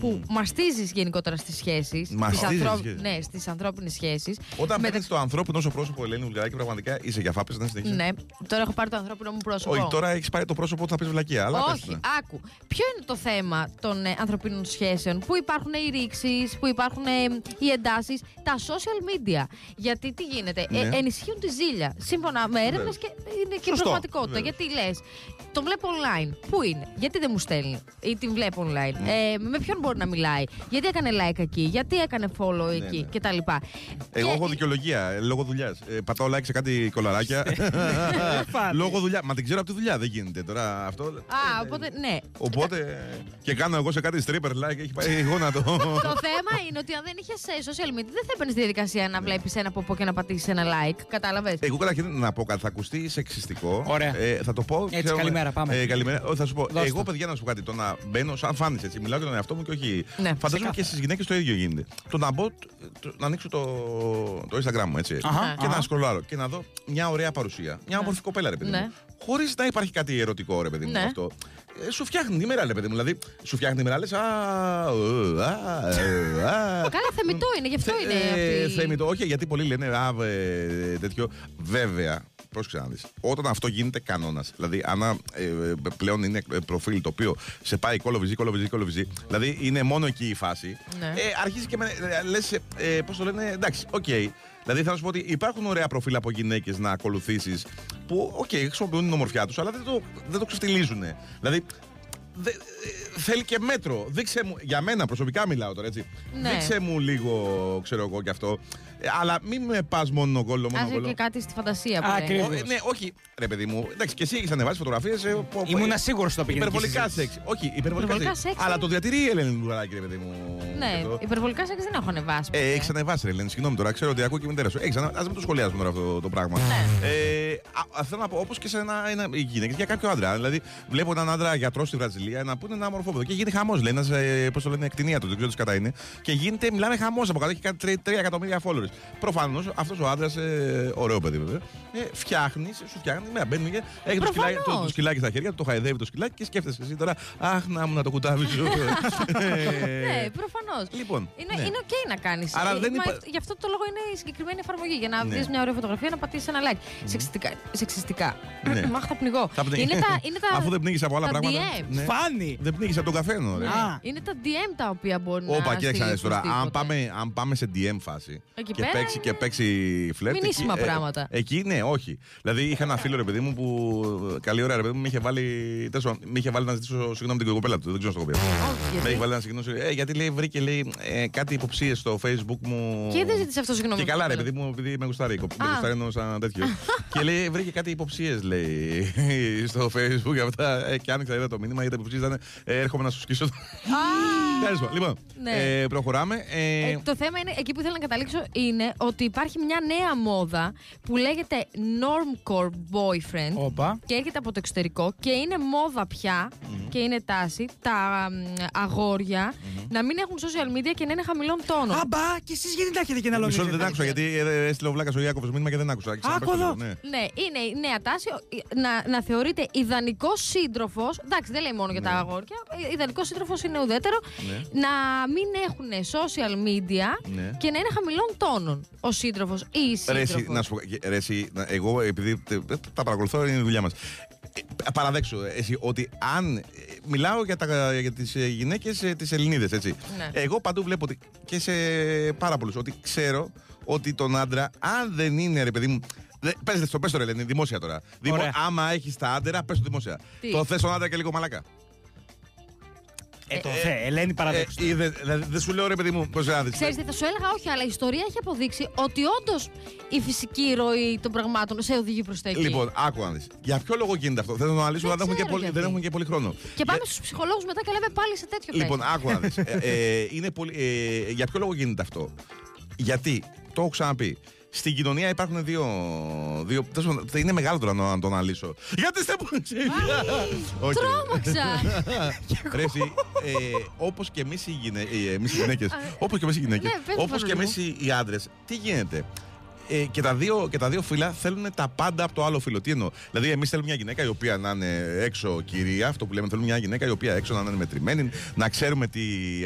που μαστίζεις γενικότερα στις σχέσεις. Μαστίζεις στις σχέσεις. Ναι, στις ανθρώπινες σχέσεις. Όταν παίρνεις το ανθρώπινο σου πρόσωπο, Ελένη Βουλιάκη, πραγματικά είσαι για φάπες, δεν συνεχίζεις. Ναι, τώρα έχω πάρει το ανθρώπινο μου πρόσωπο. Όχι, τώρα έχεις πάρει το πρόσωπο που θα πεις βλακία. Αλλά πες Όχι, ναι. άκου. Ποιο είναι το θέμα των ε, ανθρωπίνων σχέσεων, Πού υπάρχουν οι ρήξεις, Πού υπάρχουν ε, οι εντάσεις, τα social media. Γιατί τι γίνεται, ε, Ναι. ενισχύουν τη ζήλια. Σύμφωνα με έρευνες Βέβαια. και είναι και Σωστό, πραγματικότητα. βέβαια. Γιατί λες, τον βλέπω online. Πού είναι, γιατί δεν μου στέλνει; Ή την βλέπω online. Ε, με ποιον μπορεί να μιλάει, γιατί έκανε like εκεί, γιατί έκανε follow εκεί; ναι. κτλ. Εγώ Και- έχω δικαιολογία ε, λόγω δουλειάς. Ε, πατάω like σε κάτι κολαράκια. Πάτε. λόγω δουλειά. Μα την ξέρω από τη δουλειά, δεν γίνεται τώρα αυτό. Α, οπότε ναι. Οπότε. και κάνω εγώ σε κάτι stripper like, έχει πάει γόνατο. Το θέμα είναι ότι αν δεν είχες social media, δεν θα έπαιρνες τη διαδικασία να βλέπεις ένα ποπό και να πατήσεις ένα like. Κατάλαβες; Εγώ καταρχήν να πω κάτι, θα ακουστεί σεξιστικό. Ωραία. Ε, θα το πω. Έτσι, καλημέρα, πάμε. Ε, καλημέρα. Όχι, θα σου πω. Δώσ' εγώ, το. παιδιά, να σου πω κάτι. Το να μπαίνω σαν φάνης έτσι. Μιλάω για τον εαυτό μου και όχι. Ναι, Φαντάζομαι και στις γυναίκες το ίδιο γίνεται. Το να μπω, το- να ανοίξω το, το Instagram μου έτσι. Αχα, και αχα. να σκρολάρω και να δω μια ωραία παρουσία. Μια όμορφη κοπέλα, ρε παιδί Ναι. μου. Χωρίς να υπάρχει κάτι ερωτικό, ρε παιδί μου Ναι. αυτό. Ε, σου φτιάχνει τη μέρα, ρε παιδί μου. Δηλαδή, σου φτιάχνει τη μέρα, λες. Α, ε, α, ε, α. Καλά, θεμιτό είναι, γι' αυτό είναι. Ε, αυτή... θεμιτό. Όχι, γιατί πολλοί λένε α, ε, τέτοιο. Βέβαια, πρόσεξε να δεις. Όταν αυτό γίνεται κανόνας, δηλαδή αν ε, πλέον είναι ε, προφίλ το οποίο σε πάει κωλοβυζί, κωλοβυζί, κωλοβυζί, δηλαδή είναι μόνο εκεί η φάση, Ναι. ε, αρχίζει και με. Ε, λες, ε, πώς το λένε, εντάξει, οκ. Δηλαδή θα σου πω ότι υπάρχουν ωραία προφίλ από γυναίκες να ακολουθήσεις που, οκ, χρησιμοποιούν την ομορφιά τους, αλλά δεν το, δεν το ξεφτιλίζουν. Δηλαδή, δε- ε, θέλει και μέτρο. Δείξε μου, για μένα προσωπικά μιλάω τώρα έτσι. Ναι. Δείξε μου λίγο, ξέρω εγώ κι αυτό. Ε, αλλά μην με πας μόνο γκολ, μόνο Άσε γκολ. και κάτι στη φαντασία που λέει. Ακριβώς. Ο- ναι, όχι, ρε παιδί μου. Εντάξει, και εσύ έχεις ανεβάσει φωτογραφίες. Ήμουνα σίγουρος ότι το πήγαινε. Υπερβολικά σεξ. Όχι, υπερβολικά Υπερβολικά σεξ. σεξ, Αλλά ε. το διατηρεί η Ελένη Λουράκη, ρε παιδί μου. Ναι, και το- υπερβολικά σεξ δεν έχω ανεβάσει. Ε, ποτέ. έχεις ανεβάσει, ρε Ελένη. Συγγνώμη τώρα, ξέρω ότι ακούω και η μητέρα σου. Έχεις ανα... Α μην το σχολιάσουμε τώρα αυτό το πράγμα. Ναι. Ε, α, α, θέλω να πω, όπως και σε ένα, ένα γυναίκες για κάποιο άντρα. Δηλαδή, βλέπω έναν άντρα γιατρός στη Βραζιλία να πούνε ένα μορφό και γίνεται χαμός. Λέει ένας, ε, πώς το λένε, εκτινία του, δεν ξέρω τι κατά είναι. Και γίνεται, μιλάμε χαμός από κάτω, έχει κάτι 3 εκατομμύρια followers. Προφανώς αυτός ο άντρας, ε, ωραίο παιδί βέβαια, ε, φτιάχνεις, σου φτιάχνει. Μέρα μπαίνει και έχει το σκυλάκι, το, Προφανώς. το σκυλάκι στα χέρια του, το χαϊδεύει το σκυλάκι και σκέφτεσαι εσύ τώρα, Αχ, να μου να το κουτάβεις σου. Ναι, προφανώς. Λοιπόν, Είναι, ναι. είναι οκ να κάνεις. Άρα δεν υπα- Γι' αυτό το λόγο είναι η συγκεκριμένη εφαρμογή. Για να Ναι. δει μια ωραία φωτογραφία να πατήσεις ένα like. Σεξιστικά. σεξιστικά. Ναι. Μάχ, θα πνιγώ. Θα πνίγει. Είναι τα, είναι τα, Αφού δεν πνίγεις από άλλα τα πράγματα. DM. Ναι. Φάνη! Δεν πνίγεις από τον καφένο, ρε. Α. Είναι τα DM τα οποία μπορεί να. Όπα, κοίταξε να δεις τώρα. στείλει Αν οπωσδήποτε. πάμε, αν πάμε σε DM φάση Εκεί και πέρα παίξει, είναι και παίξει φλερτ. μηνύσιμα εκεί, ε, πράγματα. εκεί ναι, όχι. Δηλαδή είχα ένα φίλο ρε παιδί μου που. Καλή ώρα ρε παιδί μου, με είχε βάλει. τέλος πάντων, με είχε βάλει να ζητήσω συγγνώμη την κοπέλα του. Δεν ξέρω στο κοπέλα. Όχι, Με γιατί. είχε βάλει να συγγνώμη. Ε, γιατί λέει, βρήκε λέει, ε, κάτι υποψίες στο facebook μου. Και δεν ζήτησε αυτό συγγνώμη. Και καλά, ρε παιδί μου, επειδή με γουστάρει. κο- Με Α. γουστάρει εννοώ σαν τέτοιο. και λέει, βρήκε κάτι υποψίες, λέει, στο facebook και αυτά. Ε, και άνοιξα, είδα το μήνυμα, γιατί υποψίες ήταν. Ε, έρχομαι να σου σκίσω. το- Τέλος πάντων. Λοιπόν, Ναι. ε, προχωράμε. Ε, Ε, το θέμα είναι, εκεί που ήθελα να καταλήξω, είναι ότι υπάρχει μια νέα μόδα που λέγεται Normcore Boyfriend Όπα. και έρχεται από το εξωτερικό και είναι μόδα πια και είναι τάση τα μ, αγόρια να μην έχουν social social media και να είναι χαμηλών τόνων. Αμπά, και εσείς γιατί τα έχετε και να Μισό λόγια. λεπτό, δεν άκουσα γιατί ε, έστειλε ο Βλάκας ο Ιάκωβος μήνυμα και δεν άκουσα. Άκου εδώ. Ναι. Ναι, είναι η νέα τάση ε, να, να θεωρείται ιδανικός σύντροφος. Εντάξει, δεν λέει μόνο για τα αγόρια. Ιδανικός σύντροφος είναι ουδέτερο. Ναι. Να μην έχουν social media Ναι. και να είναι χαμηλών τόνων ο σύντροφος ή η Ρε, εσύ, σύντροφος. να σου πω, ρε, εσύ, να- εγώ επειδή τε- τα παρακολουθώ είναι η δουλειά μας. Παραδέξου εσύ ότι αν. ε, Μιλάω για, τα, για τις ε, γυναίκες ε, τις Ελληνίδες, έτσι. Ναι. Εγώ παντού βλέπω ότι και σε πάρα πολλούς ότι ξέρω ότι τον άντρα, αν δεν είναι ρε παιδί μου. Δε, πες το, πες το ρε Ελένη, δημόσια τώρα. Δημο, Ωραία. άμα έχεις τα άντρα, πες το δημόσια. Τι; Το θες τον άντρα και λίγο μαλακά. Ε, το θε, Ελένη, Ε, παραδέξτε. είδε- δηλαδή, δεν σου λέω ρε παιδί μου, πώς να δεις. Ξέρεις τι θα σου έλεγα, όχι, αλλά η ιστορία έχει αποδείξει ότι όντως η φυσική ροή των πραγμάτων σε οδηγεί προς τα εκεί. Λοιπόν, άκου να δεις. Για ποιο λόγο γίνεται αυτό; Θέλω να το αναλύσουμε, Δεν αλλά δεν έχουμε, και ξέρω πολύ, γιατί. δεν έχουμε και πολύ χρόνο. και πάμε Για- στους ψυχολόγους μετά και λέμε πάλι σε τέτοιο Λοιπόν, πες. άκου να δεις. Ε, ε, είναι πολύ, ε, για ποιο λόγο γίνεται αυτό; Γιατί, το έχω ξαναπεί, στην κοινωνία υπάρχουν δύο. δύο τέλος πάντων, θα είναι μεγάλο τώρα να το αναλύσω. Γιατί είστε πολύ Όχι. Τρόμαξα! Ρε εσύ, ε, όπως και εμείς οι, γυναί, ε, εμείς οι γυναίκες, όπως και εμείς οι γυναίκες, Ναι, πες μου, όπως και Φανούλη εμείς οι, οι άντρες, τι γίνεται; Ε, και, τα δύο, και τα δύο φύλλα θέλουν τα πάντα από το άλλο φύλλο. Τι εννοώ; Δηλαδή, εμείς θέλουμε μια γυναίκα η οποία να είναι έξω κυρία, αυτό που λέμε. Θέλουμε μια γυναίκα η οποία έξω να είναι μετρημένη, να ξέρουμε τι,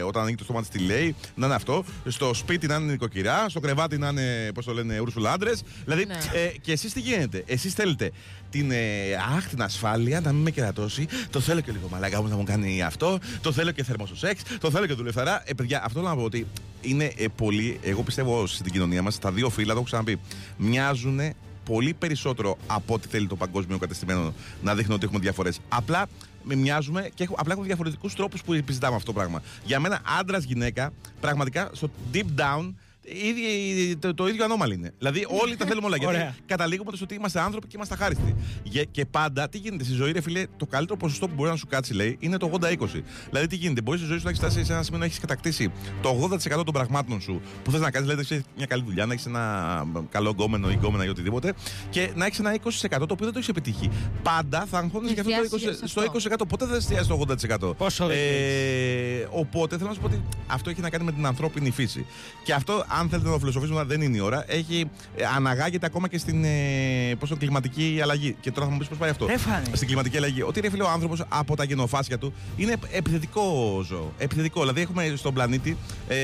όταν ανοίγει το στόμα της τι λέει, να είναι αυτό. Στο σπίτι να είναι νοικοκυρά, στο κρεβάτι να είναι, πώς το λένε, Ούρσουλα άντρε. Δηλαδή, Ναι. ε, και εσείς τι γίνεται; Εσείς θέλετε την ε, αχ, την ασφάλεια να μην με κερατώσει. Το θέλω και λίγο μαλάκα μου να μου κάνει αυτό. Το θέλω και θερμό στο σεξ. Το θέλω και δουλευταρά. Ε, παιδιά, αυτό να πω ότι είναι ε, πολύ. Εγώ πιστεύω στην κοινωνία μας, τα δύο φύλλα, το έχω ξαναπεί, μοιάζουν πολύ περισσότερο από ό,τι θέλει το παγκόσμιο κατεστημένο να δείχνει ότι έχουμε διαφορές. Απλά με μοιάζουμε και έχω, απλά έχουμε διαφορετικούς τρόπους που επιζητάμε αυτό το πράγμα. Για μένα, άντρα-γυναίκα, πραγματικά στο deep down. Ίδιοι- το, το ίδιο ανώμαλο είναι. Δηλαδή, όλοι τα θέλουμε όλα. γιατί Ωραία. καταλήγουμε στο ότι είμαστε άνθρωποι και είμαστε αχάριστοι. Και, και πάντα, τι γίνεται στη ζωή, ρε φίλε, το καλύτερο ποσοστό που μπορεί να σου κάτσει, λέει, είναι το 80-20. Δηλαδή, τι γίνεται, μπορείς στη ζωή σου να έχεις φτάσει σε ένα σημείο να έχεις κατακτήσει το 80% των πραγμάτων σου που θες να κάνεις, δηλαδή να έχεις μια καλή δουλειά, να έχεις ένα καλό γκόμενο ή γκόμενα ή οτιδήποτε, και να έχεις ένα 20% το οποίο δεν το έχεις επιτύχει. Πάντα θα αγχώνεσαι για αυτό το Εστιάσεις 20%. σε Στο 20% ποτέ δεν θα εστιάσει το 80%. Πόσο δεν ε, Οπότε θέλω να σου πω ότι αυτό έχει να κάνει με την ανθρώπινη φύση. Και αυτό, αν θέλετε να το φιλοσοφήσουμε, δεν είναι η ώρα. Έχει, ε, αναγάγεται ακόμα και στην ε, πώς το, κλιματική αλλαγή. Και τώρα θα μου πεις πώς πάει αυτό. Δεν φάνηκε. Στην κλιματική αλλαγή. Ότι ρε φίλε, ο άνθρωπος από τα γενοφάσια του είναι επιθετικό ζώο. Επιθετικό. Δηλαδή έχουμε στον πλανήτη, ε,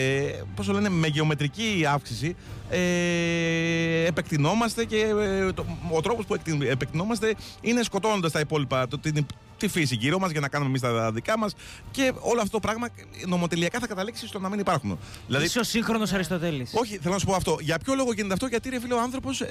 πώς το λένε, με γεωμετρική αύξηση. Ε, επεκτηνόμαστε και ε, το, ο τρόπος που εκτι- επεκτηνόμαστε είναι σκοτώνοντας τα υπόλοιπα, το, την, τη φύση γύρω μας για να κάνουμε εμείς τα δικά μας. Και όλο αυτό το πράγμα νομοτελειακά θα καταλήξει στο να μην υπάρχουν. Δηλαδή, Είσαι ο σύγχρονος Αριστοτέλης. όχι, θέλω να σου πω αυτό. Για ποιο λόγο γίνεται αυτό, Γιατί ρε φίλε, ο άνθρωπος. Ε,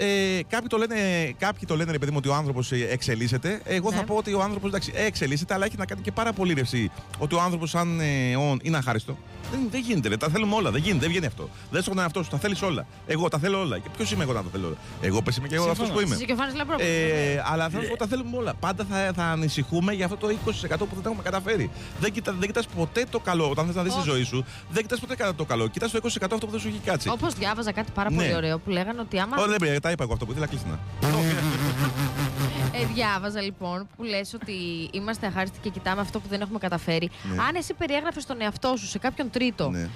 κάποιοι, το λένε, κάποιοι το λένε, ρε παιδί μου, ότι ο άνθρωπος εξελίσσεται. Εγώ θα Ναι. πω ότι ο άνθρωπος εντάξει, εξελίσσεται, αλλά έχει να κάνει και πάρα πολύ ρευσή. Ότι ο άνθρωπος, σαν ε, όν, είναι αχάριστο. Δεν, δεν γίνεται, ρε. Τα θέλουμε όλα. Δεν γίνεται, δεν βγαίνει αυτό. Δεν σου τον εαυτό σου. Τα θέλεις όλα. Εγώ τα θέλω όλα. Και ποιος είμαι εγώ να τα θέλω όλα; Εγώ πε είμαι και εγώ αυτός Συμφωνώ. που είμαι. Εσύ και ο Φάνης Λαμπρόπουλος. Ε, αλλά θέλω να πω τα θέλουμε όλα. Πάντα θα, θα ανησυχούμε για αυτό το 20% που δεν τα έχουμε καταφέρει. Δεν, κοιτά, δεν κοιτάς ποτέ το καλό. Όταν θες να δεις τη Όχι. ζωή σου, δεν κοιτάς ποτέ κατά το καλό. Κοιτάς το 20% αυτό που δεν σου έχει κάτσει. Όπως διάβαζα κάτι πάρα πολύ Ναι. ωραίο που λέγανε ότι άμα. Ω, δεν πειράζει, τα είπα εγώ αυτό που ήθελα κλείσει να. Ε, διάβαζα λοιπόν που λες ότι είμαστε αχάριστοι και κοιτάμε αυτό που δεν έχουμε καταφέρει. Ναι. Αν εσύ περιέγραφες τον εαυτό σου σε κάποιον τρίτο Ναι.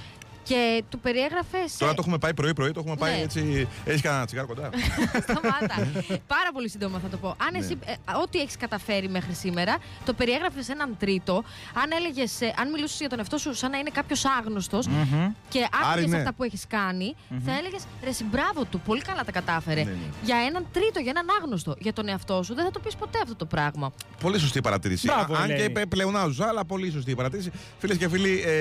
Και του περιέγραφες. Τώρα το έχουμε πάει πρωί-πρωί, το έχουμε πάει Ναι. έτσι. Έχει κανένα τσιγάρο κοντά. Σταμάτα. Πάρα πολύ σύντομα θα το πω. Αν Ναι. εσύ, ε, ό,τι έχεις καταφέρει μέχρι σήμερα, το περιέγραφες σε έναν τρίτο, αν έλεγες, ε, αν μιλούσες για τον εαυτό σου σαν να είναι κάποιος άγνωστος και Άρη, άκουγε ναι. αυτά που έχεις κάνει, θα έλεγες ρε συ, μπράβο του, πολύ καλά τα κατάφερε. Ναι, ναι. Για έναν τρίτο, για έναν άγνωστο. Για τον εαυτό σου δεν θα το πεις ποτέ αυτό το πράγμα. Πολύ σωστή παρατήρηση. Μπράβο, Α- Αν λέει. και πε- πλεονάζουσα, αλλά πολύ σωστή παρατήρηση. Φίλες και φίλοι, ε,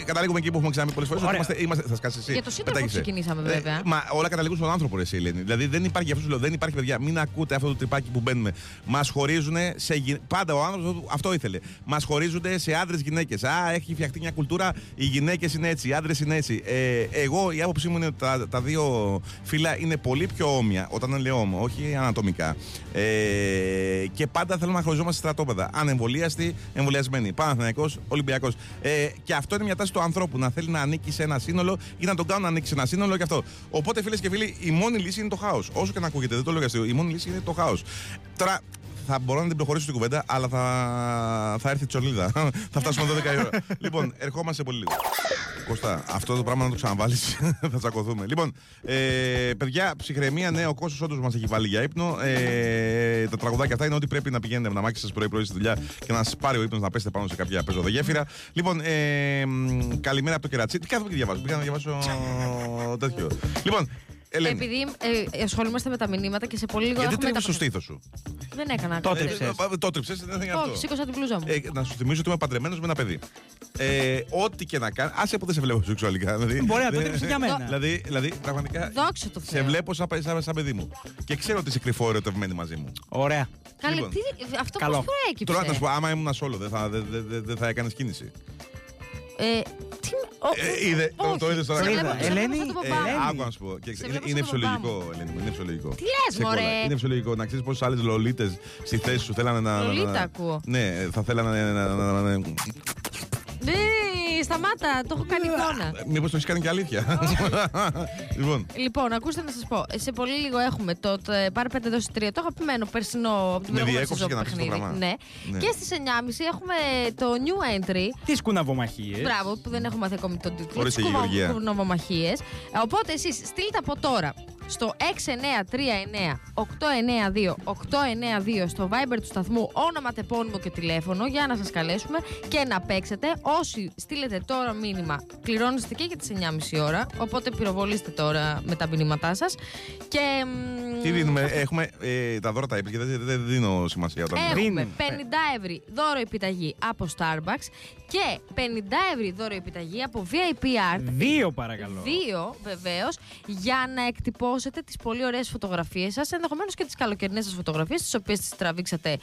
ε, καταλήγουμε εκεί που έχουμε ξαναπεί πολλές φορές. Ωραία. Είμαστε, είμαστε, θα σκάσεις εσύ. Για το σύντροφο Πετάγεσαι. ξεκινήσαμε, Ε, βέβαια. μα όλα καταλήγουν στον άνθρωπο, ρε, εσύ, Ελένη. Δηλαδή δεν υπάρχει, γι' αυτό σου λέω, δεν υπάρχει, παιδιά. Μην ακούτε αυτό το τρυπάκι που μπαίνουμε. Μας χωρίζουν σε. γυ- Πάντα ο άνθρωπος αυτό ήθελε. Μας χωρίζονται σε άντρες γυναίκες. Α, έχει φτιαχτεί μια κουλτούρα. Οι γυναίκες είναι έτσι, οι άντρες είναι έτσι. Ε, εγώ η άποψή μου είναι ότι τα, τα δύο φύλλα είναι πολύ πιο όμοια όταν λέω όμο, όχι ανατομικά. Ε, και πάντα θέλουμε να χωριζόμαστε στρατόπεδα. Ανεμβολίαστοι, εμβολιασμένοι. Παναθυναϊκό, Ολυμπιακός. Ε, και αυτό είναι μια τάση του ανθρώπου. Να θέλει να ανήκει σε ένα σύνολο ή να τον κάνουν να ανήκει σε ένα σύνολο και αυτό. Οπότε, φίλες και φίλοι, η μόνη λύση είναι το χάος. Όσο και να ακούγεται, δεν το λέω για αστείο. Η μόνη λύση είναι το χάος. Τώρα, θα μπορώ να την προχωρήσω στην κουβέντα, αλλά θα, θα έρθει η τσολίδα. θα φτάσουμε 12 η ώρα. λοιπόν, ερχόμαστε πολύ λίγο. Κώστα, αυτό το πράγμα να το ξαναβάλεις, θα τσακωθούμε. Λοιπόν, ε, παιδιά, ψυχραιμία, ναι, ο κόσμο όντως μας έχει βάλει για ύπνο. Ε, τα τραγουδάκια αυτά είναι ότι πρέπει να πηγαίνετε να μάξει σας πρωί-πρωί στη δουλειά και να σας πάρει ο ύπνος να πέσετε πάνω σε κάποια πεζοδεγέφυρα. Λοιπόν, ε, καλημέρα από το κερατσί. Τι κάθομαι και διαβάζω. Πήγα να διαβάσω τέτοιο. Λοιπόν, Ελένη. Επειδή ε, ασχολούμαστε με τα μηνύματα και σε πολύ λίγο. Γιατί έχουμε τρίβεις τα- στο στήθος σου; Δεν έκανα Το κάτι. τρίψες. Ε, Το τρίψε, δεν είναι αυτό. Όχι, σήκωσα την πλούζα μου. Ε, να σου θυμίσω ότι είμαι παντρεμένος με ένα παιδί. Ε, ό,τι και να κάνει. Άσε που δεν σε βλέπω σεξουαλικά. Δηλαδή, Μπορεί να το δεν- τρίψεις για μένα. Δηλαδή, δηλαδή, πραγματικά. Δόξα τω Σε Θεώ. βλέπω σαν, σαν, σαν παιδί μου. Και ξέρω ότι είσαι κρυφό ερωτευμένη μαζί μου. Ωραία. Καλή, Λοιπόν. τι, αυτό Καλό. πώ προέκυψε. Τώρα να σου πω, άμα ήμουν solo, δεν θα, δεν, δεν, δεν θα έκανες κίνηση. Ε, τι, ο, Ε, είδε- το- όχι. το είδες τώρα. Σε Το βλέπω- είδα. σε βλέπω Ελένη, σαν τον Ε, μπαμπά μου. άκου να σου πω. Κοίταξε, Σε είναι, βλέπω είναι σαν τον μπαμπά φυσιολογικό, Ελένη μου. Είναι φυσιολογικό. Τι λες, Σε μωρέ; κολλάει. Είναι φυσιολογικό. Να ξέρεις πόσες άλλες λολίτες στη θέση σου θέλανε να. να- Λολίτα να- ακούω. Ναι, θα θέλανε να. Να- να- να- να- Ναι, σταμάτα, το έχω κάνει εικόνα. Μήπως το έχεις κάνει και αλήθεια. Λοιπόν, Λοιπόν, ακούστε να σας πω. Σε πολύ λίγο έχουμε το, το ε, Πάρε 5 δόσεις 3, το αγαπημένο περσινό από την Με προηγούμενη διέκοψε σεζόν για να πεις το παιχνίδι. πράγμα. Ναι. Ναι. Και στις 9.30 έχουμε το new entry. Τι σκουναβομαχίες. Μπράβο, που δεν έχουμε μάθει ακόμη τον τίτλο. Ορίστε, Τις Γεωργία. κουβανομαχίε. Οπότε εσείς στείλτε από τώρα στο 6939-892-892 στο Viber του σταθμού όνομα, τεπώνυμο και τηλέφωνο για να σας καλέσουμε και να παίξετε. Όσοι στείλετε τώρα μήνυμα, κληρώνεστε και για τις 9.30 ώρα. Οπότε πυροβολήστε τώρα με τα μηνύματά σας. Και. μ, τι δίνουμε, έχουμε ε, τα δώρα τα είπες και δεν, δεν δίνω σημασία όταν. Έχουμε Δίνουμε. 50 ευρώ δώρο επιταγή από Starbucks και 50 ευρώ δώρο επιταγή από VIP Art. Δύο παρακαλώ. Δύο βεβαίως για να εκτυπώσετε τις πολύ ωραίες φωτογραφίες σας, ενδεχομένως και τις καλοκαιρινές σας φωτογραφίες, τις οποίες τις τραβήξατε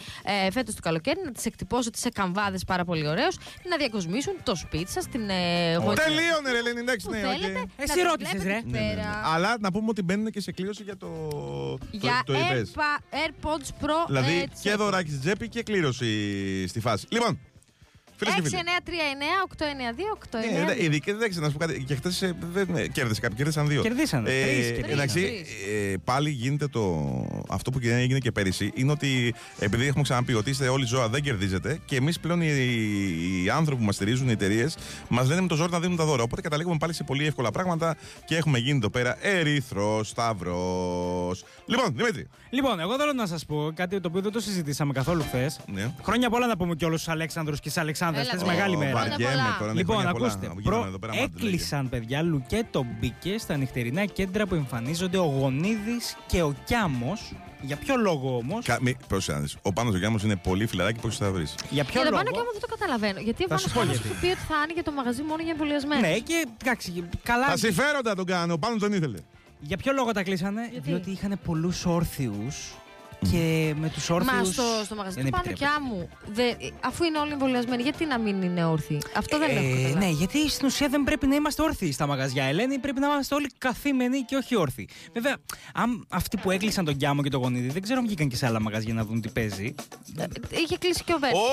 ε, φέτος το καλοκαίρι, να τις εκτυπώσετε σε καμβάδες πάρα πολύ ωραίους, να διακοσμήσουν το σπίτι σας, την ε, γωνιά Τελείωνε, ρε Ελένη, εντάξει, που ναι, θέλετε. οκ. Εσύ να τις ρώτησες, βλέπετε ρε. εκεί Ναι, ναι, ναι. πέρα. Αλλά να πούμε ότι μπαίνουν και σε κλήρωση για το. Για το, το είπες. Airpa- AirPods Pro. Δηλαδή ε, και δωράκι στην τσέπη και κλήρωση στη φάση. Λοιπόν, φίλε και φίλοι. 6939-892-892. Ναι, ναι, ειδικά δεν ξέρω να σου πω κάτι. Και χθες δεν κέρδισε κάποιοι, κέρδισαν δύο. Κερδίσανε. Τρεις, Ε, τρεις. εντάξει, Τρεις. ε, πάλι γίνεται το. Αυτό που έγινε και πέρυσι είναι ότι επειδή έχουμε ξαναπεί ότι είστε όλοι ζώα, δεν κερδίζετε και εμείς πλέον οι, οι άνθρωποι που μας στηρίζουν, οι εταιρείες, μας λένε με το ζόρι να δίνουν τα δώρα. Οπότε καταλήγουμε πάλι σε πολύ εύκολα πράγματα και έχουμε γίνει εδώ πέρα Ερυθρός Σταυρό. Λοιπόν, Δημήτρη. Λοιπόν, εγώ θέλω να σας πω κάτι το οποίο δεν το συζητήσαμε καθόλου χθες. Ναι. Χρόνια πολλά να πούμε και όλους τους Αλέξανδρους και τις Αλεξάνδρες. Έλα, Χθε Ω, μεγάλη Ω, μέρα. Χρόνια βαριέμαι πολλά. τώρα, ναι, Λοιπόν, χρόνια πολλά. ακούστε. Βγαίνουμε Προ... εδώ πέρα μάτια, Έκλεισαν, παιδιά, Λουκέτο μπήκε στα νυχτερινά κέντρα που εμφανίζονται ο Γονίδης και ο Κιάμος. Για ποιο λόγο όμως; Κα- μη- πρόσεχε να δεις. Ο Πάνος ο Γιάννης είναι πολύ φιλαράκι που θα βρεις. Για ποιο Για το λόγο; πάνω και άμα δεν το καταλαβαίνω. Γιατί ο Θα σου Πάνος πω Χάμος γιατί. είχε πει ότι θα άνοιγε το μαγαζί μόνο για εμβολιασμένους. Ναι, και εντάξει, καλά. Τα συμφέροντα τον κάνω. Ο Πάνος τον ήθελε. Για ποιο λόγο τα κλείσανε, Γιατί; Διότι είχαν πολλούς όρθιους και με τους όρθιους. Μα στο, στο μαγαζί του πάνω και άμμου, δε- αφού είναι όλοι εμβολιασμένοι, γιατί να μην είναι όρθιοι; Αυτό δεν έχω καταλάβει. Ναι, γιατί στην ουσία δεν πρέπει να είμαστε όρθιοι στα μαγαζιά. Ελένη, πρέπει να είμαστε όλοι καθήμενοι και όχι όρθιοι. Βέβαια, αν αυτοί που έκλεισαν τον Κιάμο και τον Γονίδη, δεν ξέρω αν βγήκαν και σε άλλα μαγαζιά να δουν τι παίζει. Ε, Είχε κλείσει και ο Βέρτς. Ω,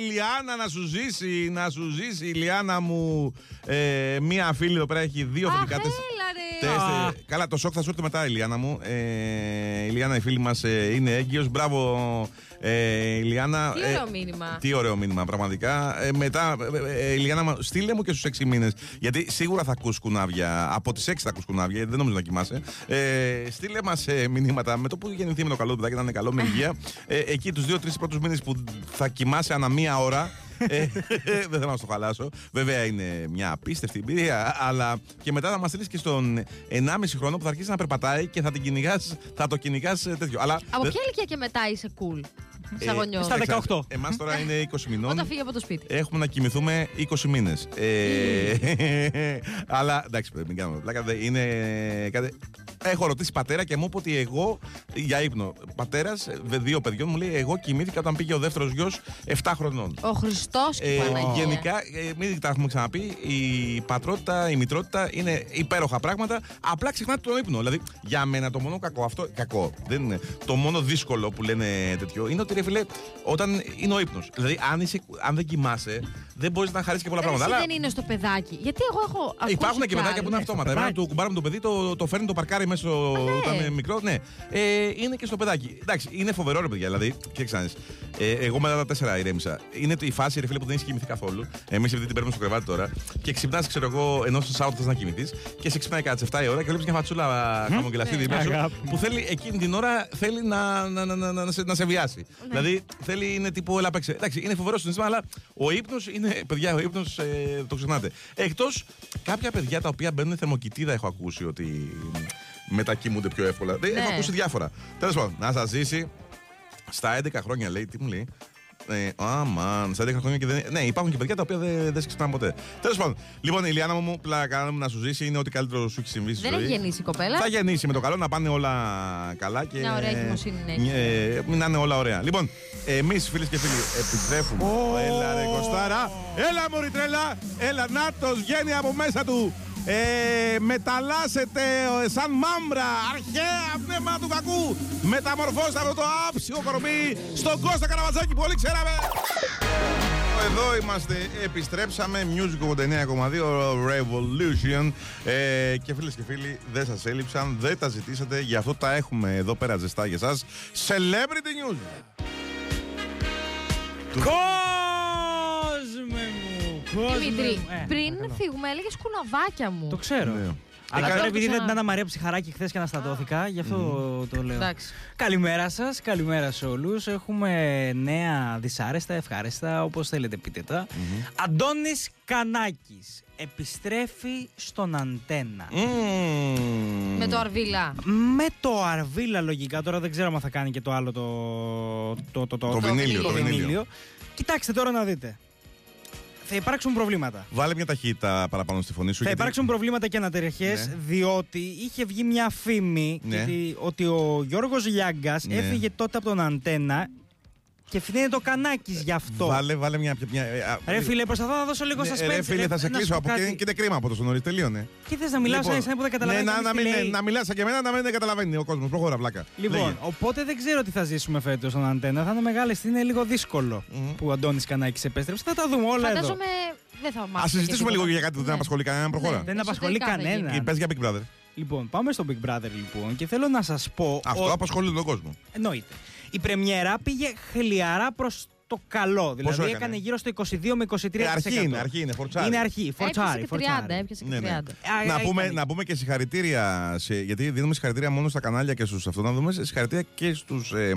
η Λιάννα να σου ζήσει, να σου ζήσει η Λιάννα μου. Ε, μία φίλη εδώ πέρα έχει δύο Αχ, θετικά τεστ. έλα ρε. τεστ, Α. ε, Καλά, το σοκ θα σου έρθει μετά, η Λιάννα μου. Ε, η Λιάννα, η φίλη μας, είναι έγκυος. Μπράβο, ε, η Λιάννα. Τι ε, ωραίο μήνυμα. Τι ωραίο μήνυμα, πραγματικά. Ε, μετά, ε, ε, η Λιάννα, μου, στείλε μου και στους 6 μήνες. Γιατί σίγουρα θα ακούς κουνάβια. Από τις 6 θα ακούς κουνάβια, δεν νομίζω να κοιμάσαι. Ε, στείλε μας ε, μηνύματα με το που γεννηθεί με το καλό παιδάκι, να είναι καλό, με υγεία. Ε, εκεί τους 2-3 πρώτους μήνες που θα κοιμάσαι ανά μία ώρα. ε, δεν θέλω να στο χαλάσω. Βέβαια είναι μια απίστευτη εμπειρία. Αλλά και μετά θα μας στείλεις και στον 1,5 χρόνο που θα αρχίσει να περπατάει και θα, την κυνηγάς, θα το κυνηγάς τέτοιο. Αλλά, Από δεν- ποια ηλικία και μετά είσαι cool; Ε, Σαν γονιό. στα 18. Εμάς τώρα είναι 20 μηνών. Όταν φύγει από το σπίτι. Έχουμε να κοιμηθούμε 20 μήνες. Ε, αλλά εντάξει, μην κάνουμε πλάκα. δεν Είναι κάτι. Έχω ρωτήσει πατέρα και μου είπε ότι εγώ για ύπνο. Πατέρας δύο παιδιών μου λέει: Εγώ κοιμήθηκα όταν πήγε ο δεύτερος γιος 7 χρονών. Ο Χριστός και η Ε, Παναγία. γενικά, ε, μην τα έχουμε ξαναπεί, η πατρότητα, η μητρότητα είναι υπέροχα πράγματα. Απλά ξεχνάτε τον ύπνο. Δηλαδή, για μένα το μόνο κακό, αυτό κακό δεν είναι. Το μόνο δύσκολο που λένε τέτοιο είναι ότι ρε φίλε, όταν είναι ο ύπνος. Δηλαδή, αν, είσαι, αν δεν κοιμάσαι, δεν μπορείς να χαρίσεις και πολλά Ρε, πράγματα. εσύ Αλλά δεν είναι στο παιδάκι. Γιατί εγώ έχω. ακούσει Υπάρχουν και παιδάκια που είναι άλλες. αυτόματα. Εμένα το κουμπάραμε το παιδί, το, το φέρνει το παρκάρι μέσα στο- ναι. όταν είναι μικρό. Ναι. Ε, είναι και στο παιδάκι. Εντάξει, είναι φοβερό ρε παιδιά. Δηλαδή, κοίταξε να δεις. ε, Εγώ μετά τα τέσσερα ηρέμησα. Είναι η φάση ρε φίλε που δεν έχει κοιμηθεί καθόλου. Εμείς επειδή την παίρνουμε στο κρεβάτι τώρα και ξυπνάς, ξέρω εγώ, ενώ στο Σάββατο θες να κοιμηθείς και σε ξυπνάει κάτι 7 η ώρα και βλέπεις μια φατσούλα χαμογελαστή Ναι. δίπλα σου Αγάπη που θέλει εκείνη την ώρα θέλει να, να, να, να, να, σε, να σε βιάσει. Ναι. Δηλαδή θέλει, είναι τύπου έλα παίξε. Εντάξει, είναι φοβερό συνέστημα, αλλά ο ύπνος είναι. Παιδιά, ο ύπνος ε, το ξεχνάτε. Εκτός κάποια παιδιά τα οποία μπαίνουν θερμοκοιτίδα, έχω ακούσει ότι μετακοιμούνται πιο εύκολα. Δεν Ναι. Έχω ακούσει διάφορα. Τέλος πάντων, να σας ζήσει στα 11 χρόνια, λέει, τι μου λέει. Ε, αμάν, στα 11 χρόνια και δεν. Ναι, υπάρχουν και παιδιά τα οποία δεν, δεν σε ξυπνάνε ποτέ. Τέλος πάντων, λοιπόν, η Λιάννα μου, πλάκα μου να σου ζήσει είναι ό,τι καλύτερο σου έχει συμβεί στη Δεν ζωή. έχει γεννήσει η κοπέλα. Θα γεννήσει με το καλό να πάνε όλα καλά και. Μια ωραία εγκυμοσύνη να έχει. Ε, να είναι όλα ωραία. Λοιπόν, εμείς φίλες και φίλοι επιστρέφουμε. Έλα ρε Κωστάρα. Έλα μωρή τρέλα. Έλα νάτο βγαίνει από μέσα του. Ε, μεταλλάσσεται ε, σαν μάμπρα, αρχαία πνεύμα του κακού. Μεταμορφώστε αυτό το άψιο κορμί στον Κώστα Καραβατζάκη που όλοι ξέραμε. Εδώ είμαστε, επιστρέψαμε, Music 89,2 Revolution ε, και φίλες και φίλοι δεν σας έλειψαν, δεν τα ζητήσατε, γι' αυτό τα έχουμε εδώ πέρα ζεστά για σας. Celebrity News! Κόσμε μου! Κόσμε Δημήτρη, μου. Ε, πριν παρακαλώ. φύγουμε, έλεγες κουναβάκια μου. Το ξέρω. Ναι. Αλλά Ε, τώρα κα- επειδή το δεν ξανά. ήταν Μαρία Ψυχαράκη χθες και αναστατώθηκα, γι' αυτό το λέω. Εντάξει. Καλημέρα σας, καλημέρα σε όλους. Έχουμε νέα δυσάρεστα, ευχάριστα, όπως θέλετε πείτε τα. Αντώνης Κανάκης επιστρέφει στον Αντένα. Μμμ. Με το αρβίλα. Με το Αρβίλα λογικά, τώρα δεν ξέρω αν θα κάνει και το άλλο το, το, το, Το βινίλιο, το βινίλιο. Κοιτάξτε τώρα να δείτε. Θα υπάρξουν προβλήματα. Βάλε μια ταχύτητα παραπάνω στη φωνή σου. Θα γιατί- υπάρξουν προβλήματα και αναταραχέ, Ναι. διότι είχε βγει μια φήμη Ναι. γιατί, ότι ο Γιώργος Λιάγκας Ναι. έφυγε τότε από τον Αντένα και φθήνεται το κανάκις γι' αυτό. Βάλε, βάλε μια. μια ε, α, Ρε φίλε, προσπαθώ να δώσω λίγο ναι, suspense. ρε φίλε, θα σε να σου κλείσω πω από εκεί κάτι. και είναι κρίμα από τόσο νωρί. Τελείωνε. Τι θες να μιλάω σαν σαν που δεν καταλαβαίνει ναι, να, κανείς να, τι μην, λέει. να μιλάς σαν και εμένα, να μην καταλαβαίνει ο κόσμος. Προχώρα, πλάκα. Λοιπόν, Λέγε. οπότε δεν ξέρω τι θα ζήσουμε φέτος στον Αντένα. Θα είναι μεγάλη, είναι λίγο δύσκολο Μμμ. που ο Αντώνης Κανάκης επέστρεψε. Θα τα δούμε όλα εδώ. Φαντάζομαι δεν θα μάθουμε. Α συζητήσουμε και λίγο τίποτα. για κάτι που δεν Ναι. απασχολεί κανέναν. Προχώρα. Δεν απασχολεί Εσωτερικά θα κανένα. Και πες για Big Brother. Λοιπόν, πάμε στο Big Brother λοιπόν και θέλω να σας πω. Αυτό ότι- απασχολεί τον κόσμο. Εννοείται. Η πρεμιέρα πήγε χλιαρά προς το καλό. Δηλαδή έκανε; έκανε γύρω στο 22 με 23%. Ε, αρχή είναι, αρχή είναι, φορτσάρι. Είναι αρχή, Έπιασε φορτσάρι. και 30, φορτσάρι. έπιασε και Ναι, 30. ναι. Α, να, α, πούμε, ήταν. να πούμε και συγχαρητήρια, σε, γιατί δίνουμε συγχαρητήρια μόνο στα κανάλια και στους αυτό, να δούμε συγχαρητήρια και στους, ε,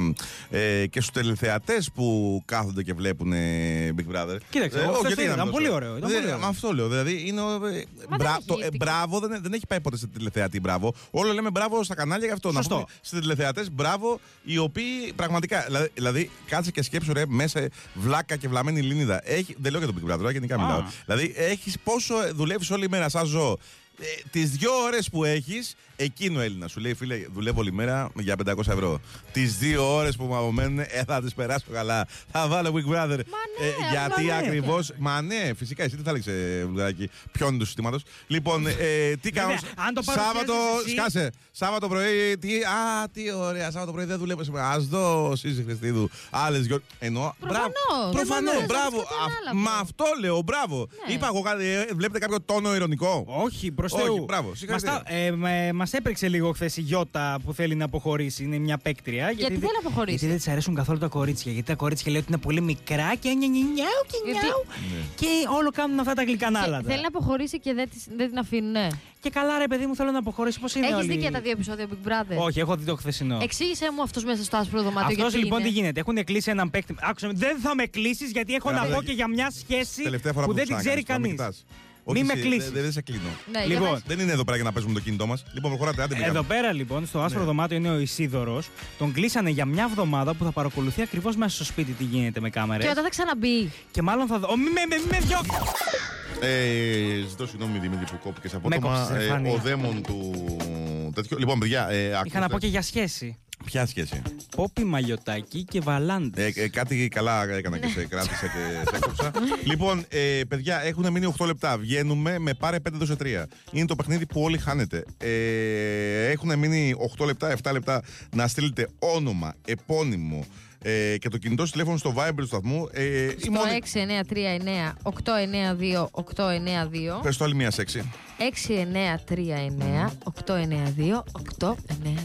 ε, και στους τελεθεατές που κάθονται και βλέπουν ε, Big Brother. Κοίταξε, Ε, εγώ όχι, χθες γιατί είδα, να ήταν μην πολύ το ωραίο, ήταν Δεν- πολύ ωραίο. Αυτό λέω, δηλαδή είναι, ο- ε, μπρα- έχει το, ε, ευτυχ- μπράβο δεν, δεν έχει πάει ποτέ σε τηλεθεατή μπράβο. Όλο λέμε μπράβο στα κανάλια γι' αυτό. Σωστό. Να πούμε σε τηλεθεατές μπράβο, οι οποίοι πραγματικά, δηλαδή, δηλαδή κάτσε και σκέψου ρε μέσα βλάκα και βλαμμένη λίνιδα. Έχει, δεν λέω για τον Big Brother, τώρα γενικά Α. μιλάω. Δηλαδή έχεις πόσο δουλεύεις όλη μέρα σαν ζώο. Ε, τις δύο ώρες που έχεις, εκείνο ο Έλληνα σου λέει: Φίλε, δουλεύω όλη μέρα για 500 ευρώ. Τις δύο ώρες που μου απομένουν, ε, θα τις περάσω καλά. Θα βάλω Big Brother. Ε, ναι, γιατί αλλά ναι. ακριβώ. Μα ναι, φυσικά, εσύ τι θα έλεγε, Βουλγαράκι, ποιον τους συστήματο. Λοιπόν, ε, τι κάνω. Βέβαια, αν το παρουσιάζεις Σάββατο, εσύ- σκάσε. Σάββατο πρωί, τι, α, τι ωραία. Σάββατο πρωί δεν δουλεύω σήμερα. Α δω, Σύζη Χριστίδου. Άλλες δυο. Εννοώ. Προφανώς. μπράβο. Προφανώς, Δεν μπράβο. βάζεις κάτι Α, άλλο. Μα αυτό λέω, μπράβο. Ναι. Είπα εγώ κάτι, ε, βλέπετε κάποιο τόνο ηρωνικό; Όχι, προς Όχι, Θεού. μπράβο, Μας, συγχαρητήρια. τα- ε, με- μας έπαιξε λίγο χθες η Γιώτα που θέλει να αποχωρήσει. Είναι μια παίκτρια. Γιατί δεν- θέλει να αποχωρήσει; Γιατί δεν της αρέσουν καθόλου τα κορίτσια. Γιατί τα κορίτσια λέει ότι είναι πολύ μικρά και νια, νια, νιάου και Γιατί- νιάου. Και όλο κάνουν αυτά τα γλυκανάλα. Θέλει να αποχωρήσει και δεν, τις- δεν την αφήνουν. Ναι. Και καλά, ρε παιδί μου, θέλω να αποχωρήσει. Πώς είναι Έχεις όλοι... δει και τα δύο επεισόδια Big Brother; Όχι, έχω δει το χθεσινό. Εξήγησε μου αυτός μέσα στο άσπρο δωμάτιο. Αυτός γιατί λοιπόν είναι. τι γίνεται; Έχουν κλείσει έναν παίκτη. Άκουσα, με, δεν θα με κλείσεις γιατί έχω Καλά, να πω παιδάκι. και για μια σχέση Τελευταία φορά που που, δεν την το ξέρει ξανακάνεις, κανεί. Τώρα με κοιτάς. Όχι, Μη με εσύ, κλείσεις. Δεν δεν σε κλείνω. Ναι, για Λοιπόν, πες. Δεν είναι εδώ πέρα για να παίζουμε το κινητό μας. Λοιπόν, προχωράτε, άντε Εδώ πήγαμε. πέρα λοιπόν, στο άσπρο Ναι. δωμάτιο είναι ο Ισίδωρος. Τον κλείσανε για μια εβδομάδα που θα παρακολουθεί ακριβώς μέσα στο σπίτι τι γίνεται με κάμερες. Και όταν θα ξαναμπεί. Και μάλλον θα δω. Ω, Μη με, μη με διώξει! Ε, ζητώ συγγνώμη Δημήτρη που κόπηκες απότομα. κόψεις, ρε, Ε, Φάνη. ο δαίμον του. Τέτοιο. Λοιπόν, παιδιά, ε, Είχα ακούστε. να πω και για σχέση. Ποια σχέση; Πόπι Μαγιοτάκη και Βαλάντες. Ε, ε, κάτι καλά έκανα και σε κράτησα και σε έκοψα. λοιπόν, ε, παιδιά, έχουν μείνει 8 λεπτά. Βγαίνουμε με πάρε 5 δώσε 3. Είναι το παιχνίδι που όλοι χάνετε. Ε, έχουν μείνει 8 λεπτά, 7 λεπτά να στείλετε όνομα, επώνυμο, ε, και το κινητό σου τηλέφωνο στο Viber του σταθμού. Ε, η Στο μόνη- 6939 892 892. Πες το άλλη μία σεξι. 6939 892 892.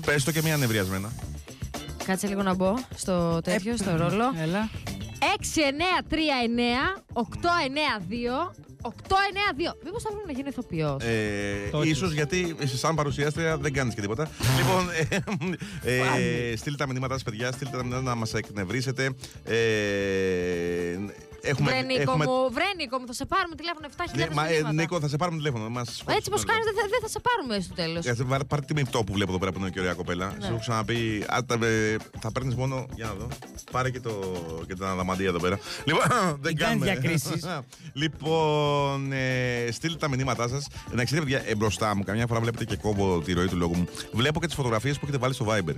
Πες το και μία νευριασμένα. Κάτσε λίγο να μπω στο τέτοιο, στο ρόλο. Έλα. 6939 892 892. Μήπως θα πρέπει να γίνει ηθοποιός. Ε, Το ίσως γιατί εσύ σαν παρουσιάστρια δεν κάνεις και τίποτα. λοιπόν, ε, ε, στείλτε τα μηνύματά σας παιδιά, στείλτε τα μηνύματα να μας εκνευρίσετε. Ε, έχουμε, Βρε Νίκο έχουμε- μου, βρε Νίκο μου, θα σε πάρουμε τηλέφωνο 7.000 Ναι, μα, ε, μηνύματα. Νίκο, θα σε πάρουμε τηλέφωνο. Μας Έτσι πω κάνεις, δεν θα, δεν θα σε πάρουμε στο τέλος. Ε, πάρ- Πάρε τη μυπτό που βλέπω εδώ πέρα που είναι και ωραία κοπέλα. Ναι. Σου έχω ξαναπεί. α, τα- ε, θα παίρνεις μόνο. Για να δω. Πάρε και, το, και την αδαμαντία εδώ πέρα. Λοιπόν, δεν Μην κάνει κάνουμε. διακρίσεις. λοιπόν, ε, στείλτε τα μηνύματά σας. Να ξέρετε, παιδιά, ε, μπροστά μου, καμιά φορά βλέπετε και κόβω τη ροή του λόγου μου. Βλέπω και τις φωτογραφίες που έχετε βάλει στο Viber.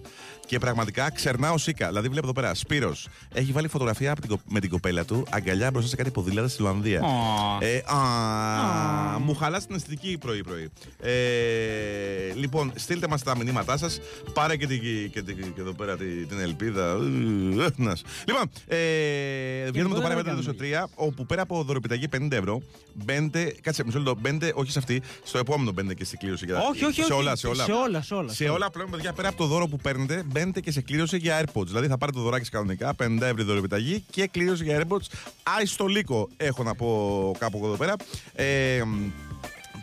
Και πραγματικά ξερνάω σίκα. Δηλαδή, βλέπω εδώ πέρα. Σπύρος έχει βάλει φωτογραφία από την κο- με την κοπέλα του αγκαλιά μπροστά σε κάτι ποδήλατα στη Λουανδία. Ω. Ε, α, Μου χαλάς την αισθητική πρωί-πρωί. Ε, λοιπόν, στείλτε μας τα μηνύματά σας. Πάρε και, την- και, την- και εδώ πέρα την, την ελπίδα. Ε, νας. Λοιπόν, ε, βγαίνουμε το τίποτα παρέμετρο δεν στο κάνουμε. 3, όπου πέρα από δωροπιταγή 50 ευρώ, μπαίνετε. Κάτσε, μισό λεπτό. Μπαίνετε, όχι σε αυτή, στο επόμενο μπαίνετε και στην κλήρωση. για- Όχι, όχι, όχι. Σε όλα, σε όλα. Σε όλα, σε όλα. Σε όλα πλέον, παιδιά, πέρα από το δώρο που παίρνετε, μπαίνετε και σε κλήρωση για AirPods. Δηλαδή θα πάρετε το δωράκι σας κανονικά, 50 ευρώ δωροπιταγή και κλήρωση για AirPods. Άι στο λύκο, έχω να πω κάπου εδώ πέρα. Ε,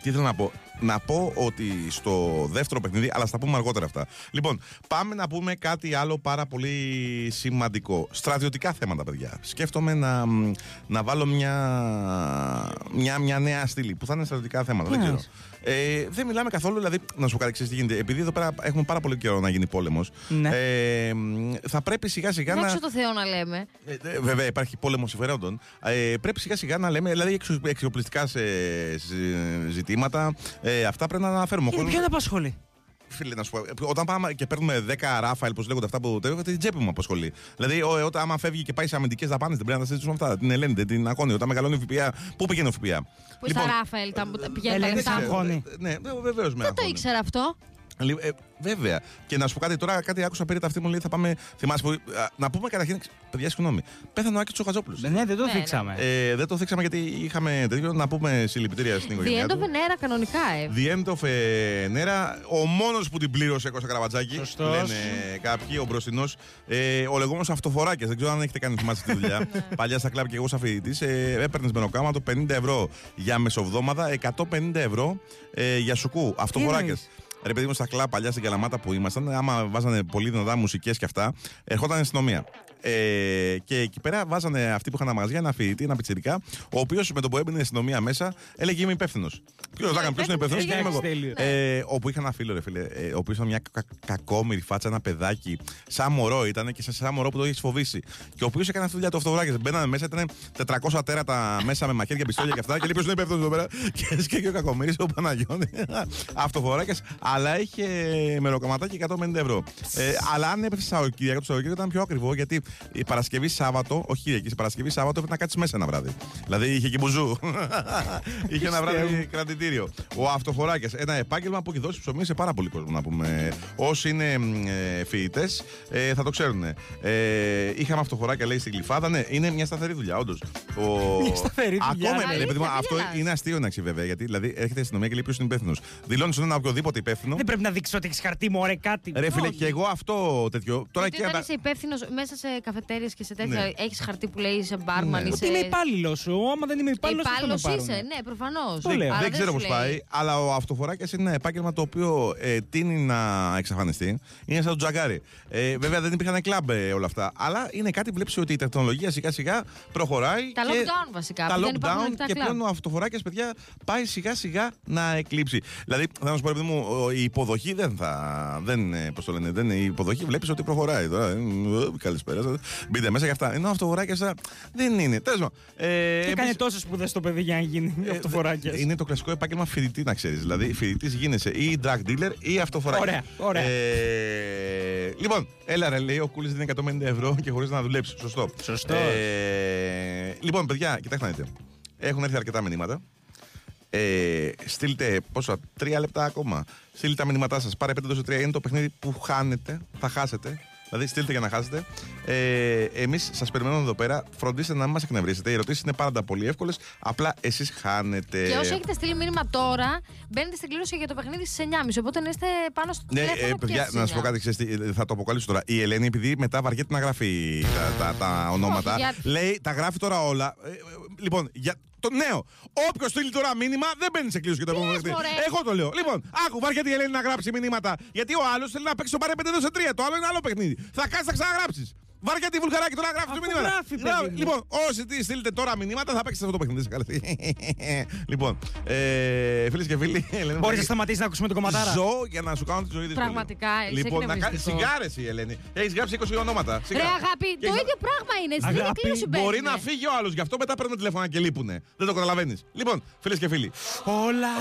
τι θέλω να πω. Να πω ότι στο δεύτερο παιχνίδι, αλλά στα πούμε αργότερα αυτά. Λοιπόν, πάμε να πούμε κάτι άλλο πάρα πολύ σημαντικό. Στρατιωτικά θέματα, παιδιά. Σκέφτομαι να, μ, να βάλω μια, μια, μια νέα στήλη που θα είναι στρατιωτικά θέματα. Δεν Τι ξέρω. Εννοείς; Ε, δεν μιλάμε καθόλου, δηλαδή, να σου πω κάτι, ξέρεις τι γίνεται. Επειδή εδώ πέρα έχουμε πάρα πολύ καιρό να γίνει πόλεμος, Ναι. ε, μ, θα πρέπει σιγά σιγά να. Δόξα τω Θεώ να λέμε. Ε, ε, βέβαια, υπάρχει πόλεμο συμφερόντων. Ε, πρέπει σιγά σιγά να λέμε, δηλαδή εξω, εξοπλιστικά σε, σε ζητήματα, ε, αυτά πρέπει να αναφέρουμε. Ο Και κόσμος- ποιον απασχολεί; Φίλε, να σου πω, ε, όταν πάμε και παίρνουμε 10 ράφαλ, πώ λέγονται αυτά που έχω, την τσέπη μου απασχολεί. Δηλαδή, ο, ε, όταν άμα φεύγει και πάει σε αμυντικές δαπάνες, δεν πρέπει να τα συζητήσουμε αυτά. Την Ελένη, την Ακόνη, όταν μεγαλώνει ο ΦΠΑ, πού πηγαίνει ο ΦΠΑ; Που στα Ράφαελ τα, τα πηγαίνουν τα Ελένη λεφτά. Σαν μου. αγχώνει. Ναι, βεβαίως με Δεν το ήξερα αυτό. Λι- Ε, βέβαια. Και να σου πω κάτι τώρα, κάτι άκουσα περί τα αυτή μου λέει θα πάμε. Θυμάσαι που. α, να πούμε καταρχήν. Παιδιά, συγγνώμη. Πέθανε ο Άκης Τσοχαζόπουλο. Ναι, δεν το Ναι, ναι. δείξαμε. Ε, δεν το θίξαμε γιατί είχαμε τέτοιο. Να πούμε συλληπιτήρια στην The οικογένειά end of του. an era κανονικά, ε. The end of an era. Ο μόνος που την πλήρωσε Κώστα Καραβατζάκη. Σωστός. Λένε κάποιοι, ο μπροστινός. Ε, ο λεγόμενος αυτοφοράκια. Δεν ξέρω αν έχετε κάνει θυμάστε τη δουλειά. Παλιά στα κλαμπ και εγώ σαν φοιτητής. Ε, Έπαιρνες μεροκάματο 50 ευρώ για μεσοβδόμαδα, 150 ευρώ ε, για σουκού. Αυτοφοράκια. Εννοείς; Ρε παιδί μου, στα κλαμπ παλιά στην Καλαμάτα που ήμασταν, άμα βάζανε πολύ δυνατά μουσικές και αυτά, ερχόταν η αστυνομία. Ε, και εκεί πέρα βάζανε αυτοί που είχαν ένα μαγαζιά ένα φοιτητή, ένα πιτσιρικά, ο οποίος με το που έμπαινε η αστυνομία μέσα έλεγε Είμαι υπεύθυνος. Ποιο ρωτάγανε ποιος είναι υπεύθυνος, Εντάξει, είμαι εγώ. τέλειο. Ε, όπου είχα ένα φίλο, ρε φίλε, ε, ο οποίος ήταν μια κα- κακόμοιρη φάτσα, ένα παιδάκι, σαν μωρό ήταν και σαν, σαν μωρό που το έχεις φοβήσει. Και ο οποίος έκανε αυτή τη δουλειά του αυτοβράκια. Μπαίνανε μέσα, ήταν 400 τέρατα μέσα με μαχαίρια, πιστόλια και αυτά. Και λέει ποιος είναι υπεύθυνος εδώ πέρα; Και σκέφτηκε ο κακομοίρης, ο Παναγιώτη. Αυτοφοράκια, αλλά είχε μεροκαματάκι 150 ευρώ. Ε, αλλά αν έπεσε Σαββατοκύριακο, το Σαββατοκύριακο ήταν πιο ακριβό γιατί η Παρασκευή Σάββατο, όχι Κυριακή, η Παρασκευή Σάββατο έπρεπε να κάτσεις μέσα ένα βράδυ. Δηλαδή είχε και μπουζού. είχε ένα βράδυ κρατητήριο. Ο αυτοφοράκια, ένα επάγγελμα που έχει δώσει ψωμί σε πάρα πολύ κόσμο να πούμε. Όσοι είναι ε, φοιτητές ε, θα το ξέρουν. Ε, είχαμε αυτοφοράκια λέει στην κλειφάδα. Ναι, είναι μια σταθερή δουλειά, όντως. Ο... Μια σταθερή δουλειά. Ακόμα, ρε Αλήθεια, παιδί μου, μην αυτό γελάς. είναι αστείο να βέβαια. Γιατί δηλαδή έρχεται η αστυνομία και λέει ποιος είναι υπεύθυνος. Δηλώνει στον ένα οποιοδήποτε υπεύθυνο. Δεν πρέπει να δείξεις ότι έχεις χαρτί, μωρέ, κάτι. Ρε φίλε, Όχι. και εγώ αυτό τέτοιο. Τώρα Γιατί και όταν ανα- είσαι υπεύθυνος μέσα σε καφετέρειες και σε τέτοια, Ναι. έχεις χαρτί που λέει είσαι μπάρμαν, Ναι. είσαι. Ότι είμαι υπάλληλος σου. Άμα δεν είμαι υπάλληλος, Υπάλληλος είσαι, ναι, προφανώς. Το λέω. δεν ξέρω πώς πάει, αλλά ο αυτοφοράκιας είναι ένα επάγγελμα το οποίο ε, τίνει να εξαφανιστεί. Είναι σαν το τζαγκάρι. Ε, βέβαια δεν υπήρχαν κλαμπ ε, όλα αυτά. Αλλά είναι κάτι που βλέπεις ότι η τεχνολογία σιγά σιγά προχωράει. Τα και lockdown βασικά, Τα που δεν υπάρχουν lockdown ανοιχτά και κλαμπ. πλέον ο αυτοφοράκιας, παιδιά, πάει σιγά σιγά να εκλείψει. Δηλαδή, θα να σου πω, ρε παιδί μου, ο- η υποδοχή δεν θα. Δεν, ε, πώς το λένε, δεν, η υποδοχή βλέπεις ότι προχωράει τώρα. Ε, ε, Καλησπέρα σας. Μπείτε μέσα και αυτά. Ενώ ο αυτοφοράκια θα- δεν είναι. Τέλος πάντων. Ε, Και επίσης- έκανε τόσες σπουδές το παιδί για να γίνει ε, αυτοφοράκια. Είναι το κλασικό επάγγελμα φοιτητή, να ξέρεις. Δηλαδή, φοιτητής γίνεσαι ή drug dealer ή αυτοφοράκια. Ωραία, ωραία. Ε, λοιπόν, έλα ρε, λέει ο Κούλης δίνει 150 ευρώ και χωρίς να δουλέψει. Σωστό. Σωστός. Ε, λοιπόν, παιδιά, κοιτάξτε να δείτε. Έχουν έρθει αρκετά μηνύματα. Ε, στείλτε πόσα, τρία λεπτά ακόμα. Στείλτε τα μηνύματά σας. Πάρε 5 3 είναι το παιχνίδι που χάνετε, θα χάσετε Δηλαδή, στείλτε για να χάσετε. Ε, Εμείς σας περιμένουμε εδώ πέρα. Φροντίστε να μην μας εκνευρίσετε. Οι ερωτήσεις είναι πάντα πολύ εύκολες. Απλά εσείς χάνετε. Και όσοι έχετε στείλει μήνυμα τώρα, μπαίνετε στην κλήρωση για το παιχνίδι στις 9.30. Οπότε να είστε πάνω στο Ναι, τηλέφωνο. ε, πια παιδιά, στις να σα πω 9. κάτι, ξέρεις τι, ε, θα το αποκαλύψω τώρα. Η Ελένη, επειδή μετά βαριέται να γράφει τα, τα, τα ονόματα, Όχι, για- λέει, τα γράφει τώρα όλα. Ε, ε, λοιπόν, για το νέο. Όποιος στείλει τώρα μήνυμα, δεν μπαίνει σε κλήρωση για το Τι επόμενο λες, παιχνίδι. μωρέ; Εγώ το λέω. Λοιπόν, άκου, βαριέται η Ελένη να γράψει μηνύματα. Γιατί ο άλλος θέλει να παίξει το πάρε 5 σε 3. Το άλλο είναι άλλο παιχνίδι. Θα κάτσεις να ξαναγράψεις. Βαριέται η βουλγαράκι τώρα να γράφει Αφού μηνύματα. γράφει, παιδί Γράφει. μου. Λοιπόν, όσοι τι στείλετε τώρα μηνύματα θα παίξετε αυτό το παιχνίδι. σε καλή. λοιπόν, ε, φίλες και φίλοι, Ελένη, Μπορείς θα- να σταματήσεις να ακούσουμε τον κομματάρα; Ζω για να σου κάνω τη ζωή δύσκολη. Πραγματικά, είσαι Λοιπόν, να κάνει εκνευριστικός. σιγάρε η Ελένη. Έχεις γράψει 20 ονόματα. Ρε Σιγά. αγάπη, Και το θα- ίδιο πράγμα είναι. Στην ίδια Αγάπη, κλήρωση Μπορεί μπαίνουμε. να φύγει ο άλλος, γι' αυτό μετά παίρνουν τηλέφωνα και λείπουνε. Δεν το καταλαβαίνεις. Λοιπόν, φίλες και φίλοι, Όλα.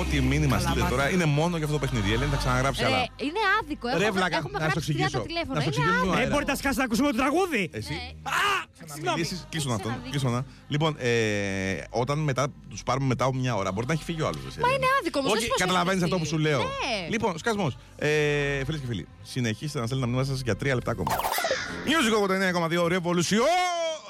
ό,τι μήνυμα στείλετε τώρα είναι μόνο για αυτό το παιχνίδι. Η Ελένη θα ξαναγράψει Ρε, άλλα. είναι άδικο. Ρε, Έχουμε, βλάκα, έχουμε να σου γράψει 30 εξηγήσω. τηλέφωνα. Να σου Είναι εξηγήσω άδικο. ένα Δεν αέρα. μπορείτε να σκάσετε να ακούσουμε το τραγούδι. Εσύ. Ναι. Να Συγγνώμη. μιλήσεις, κλείσουν Είσαι αυτόν. ένα κλείσουν ένα. Λοιπόν, ε, όταν μετά τους πάρουμε μετά από μια ώρα, μπορεί να έχει φύγει ο άλλος. Μα είναι άδικο όμως, Όχι, δεν σου πω καταλαβαίνεις σε αυτό που σου λέω. Ναι. Λοιπόν, σκασμός. Ε, Φίλες και φίλοι, συνεχίστε να στέλνετε τα μηνύματα σας για τρία λεπτά ακόμα. Music 89,2 Revolution.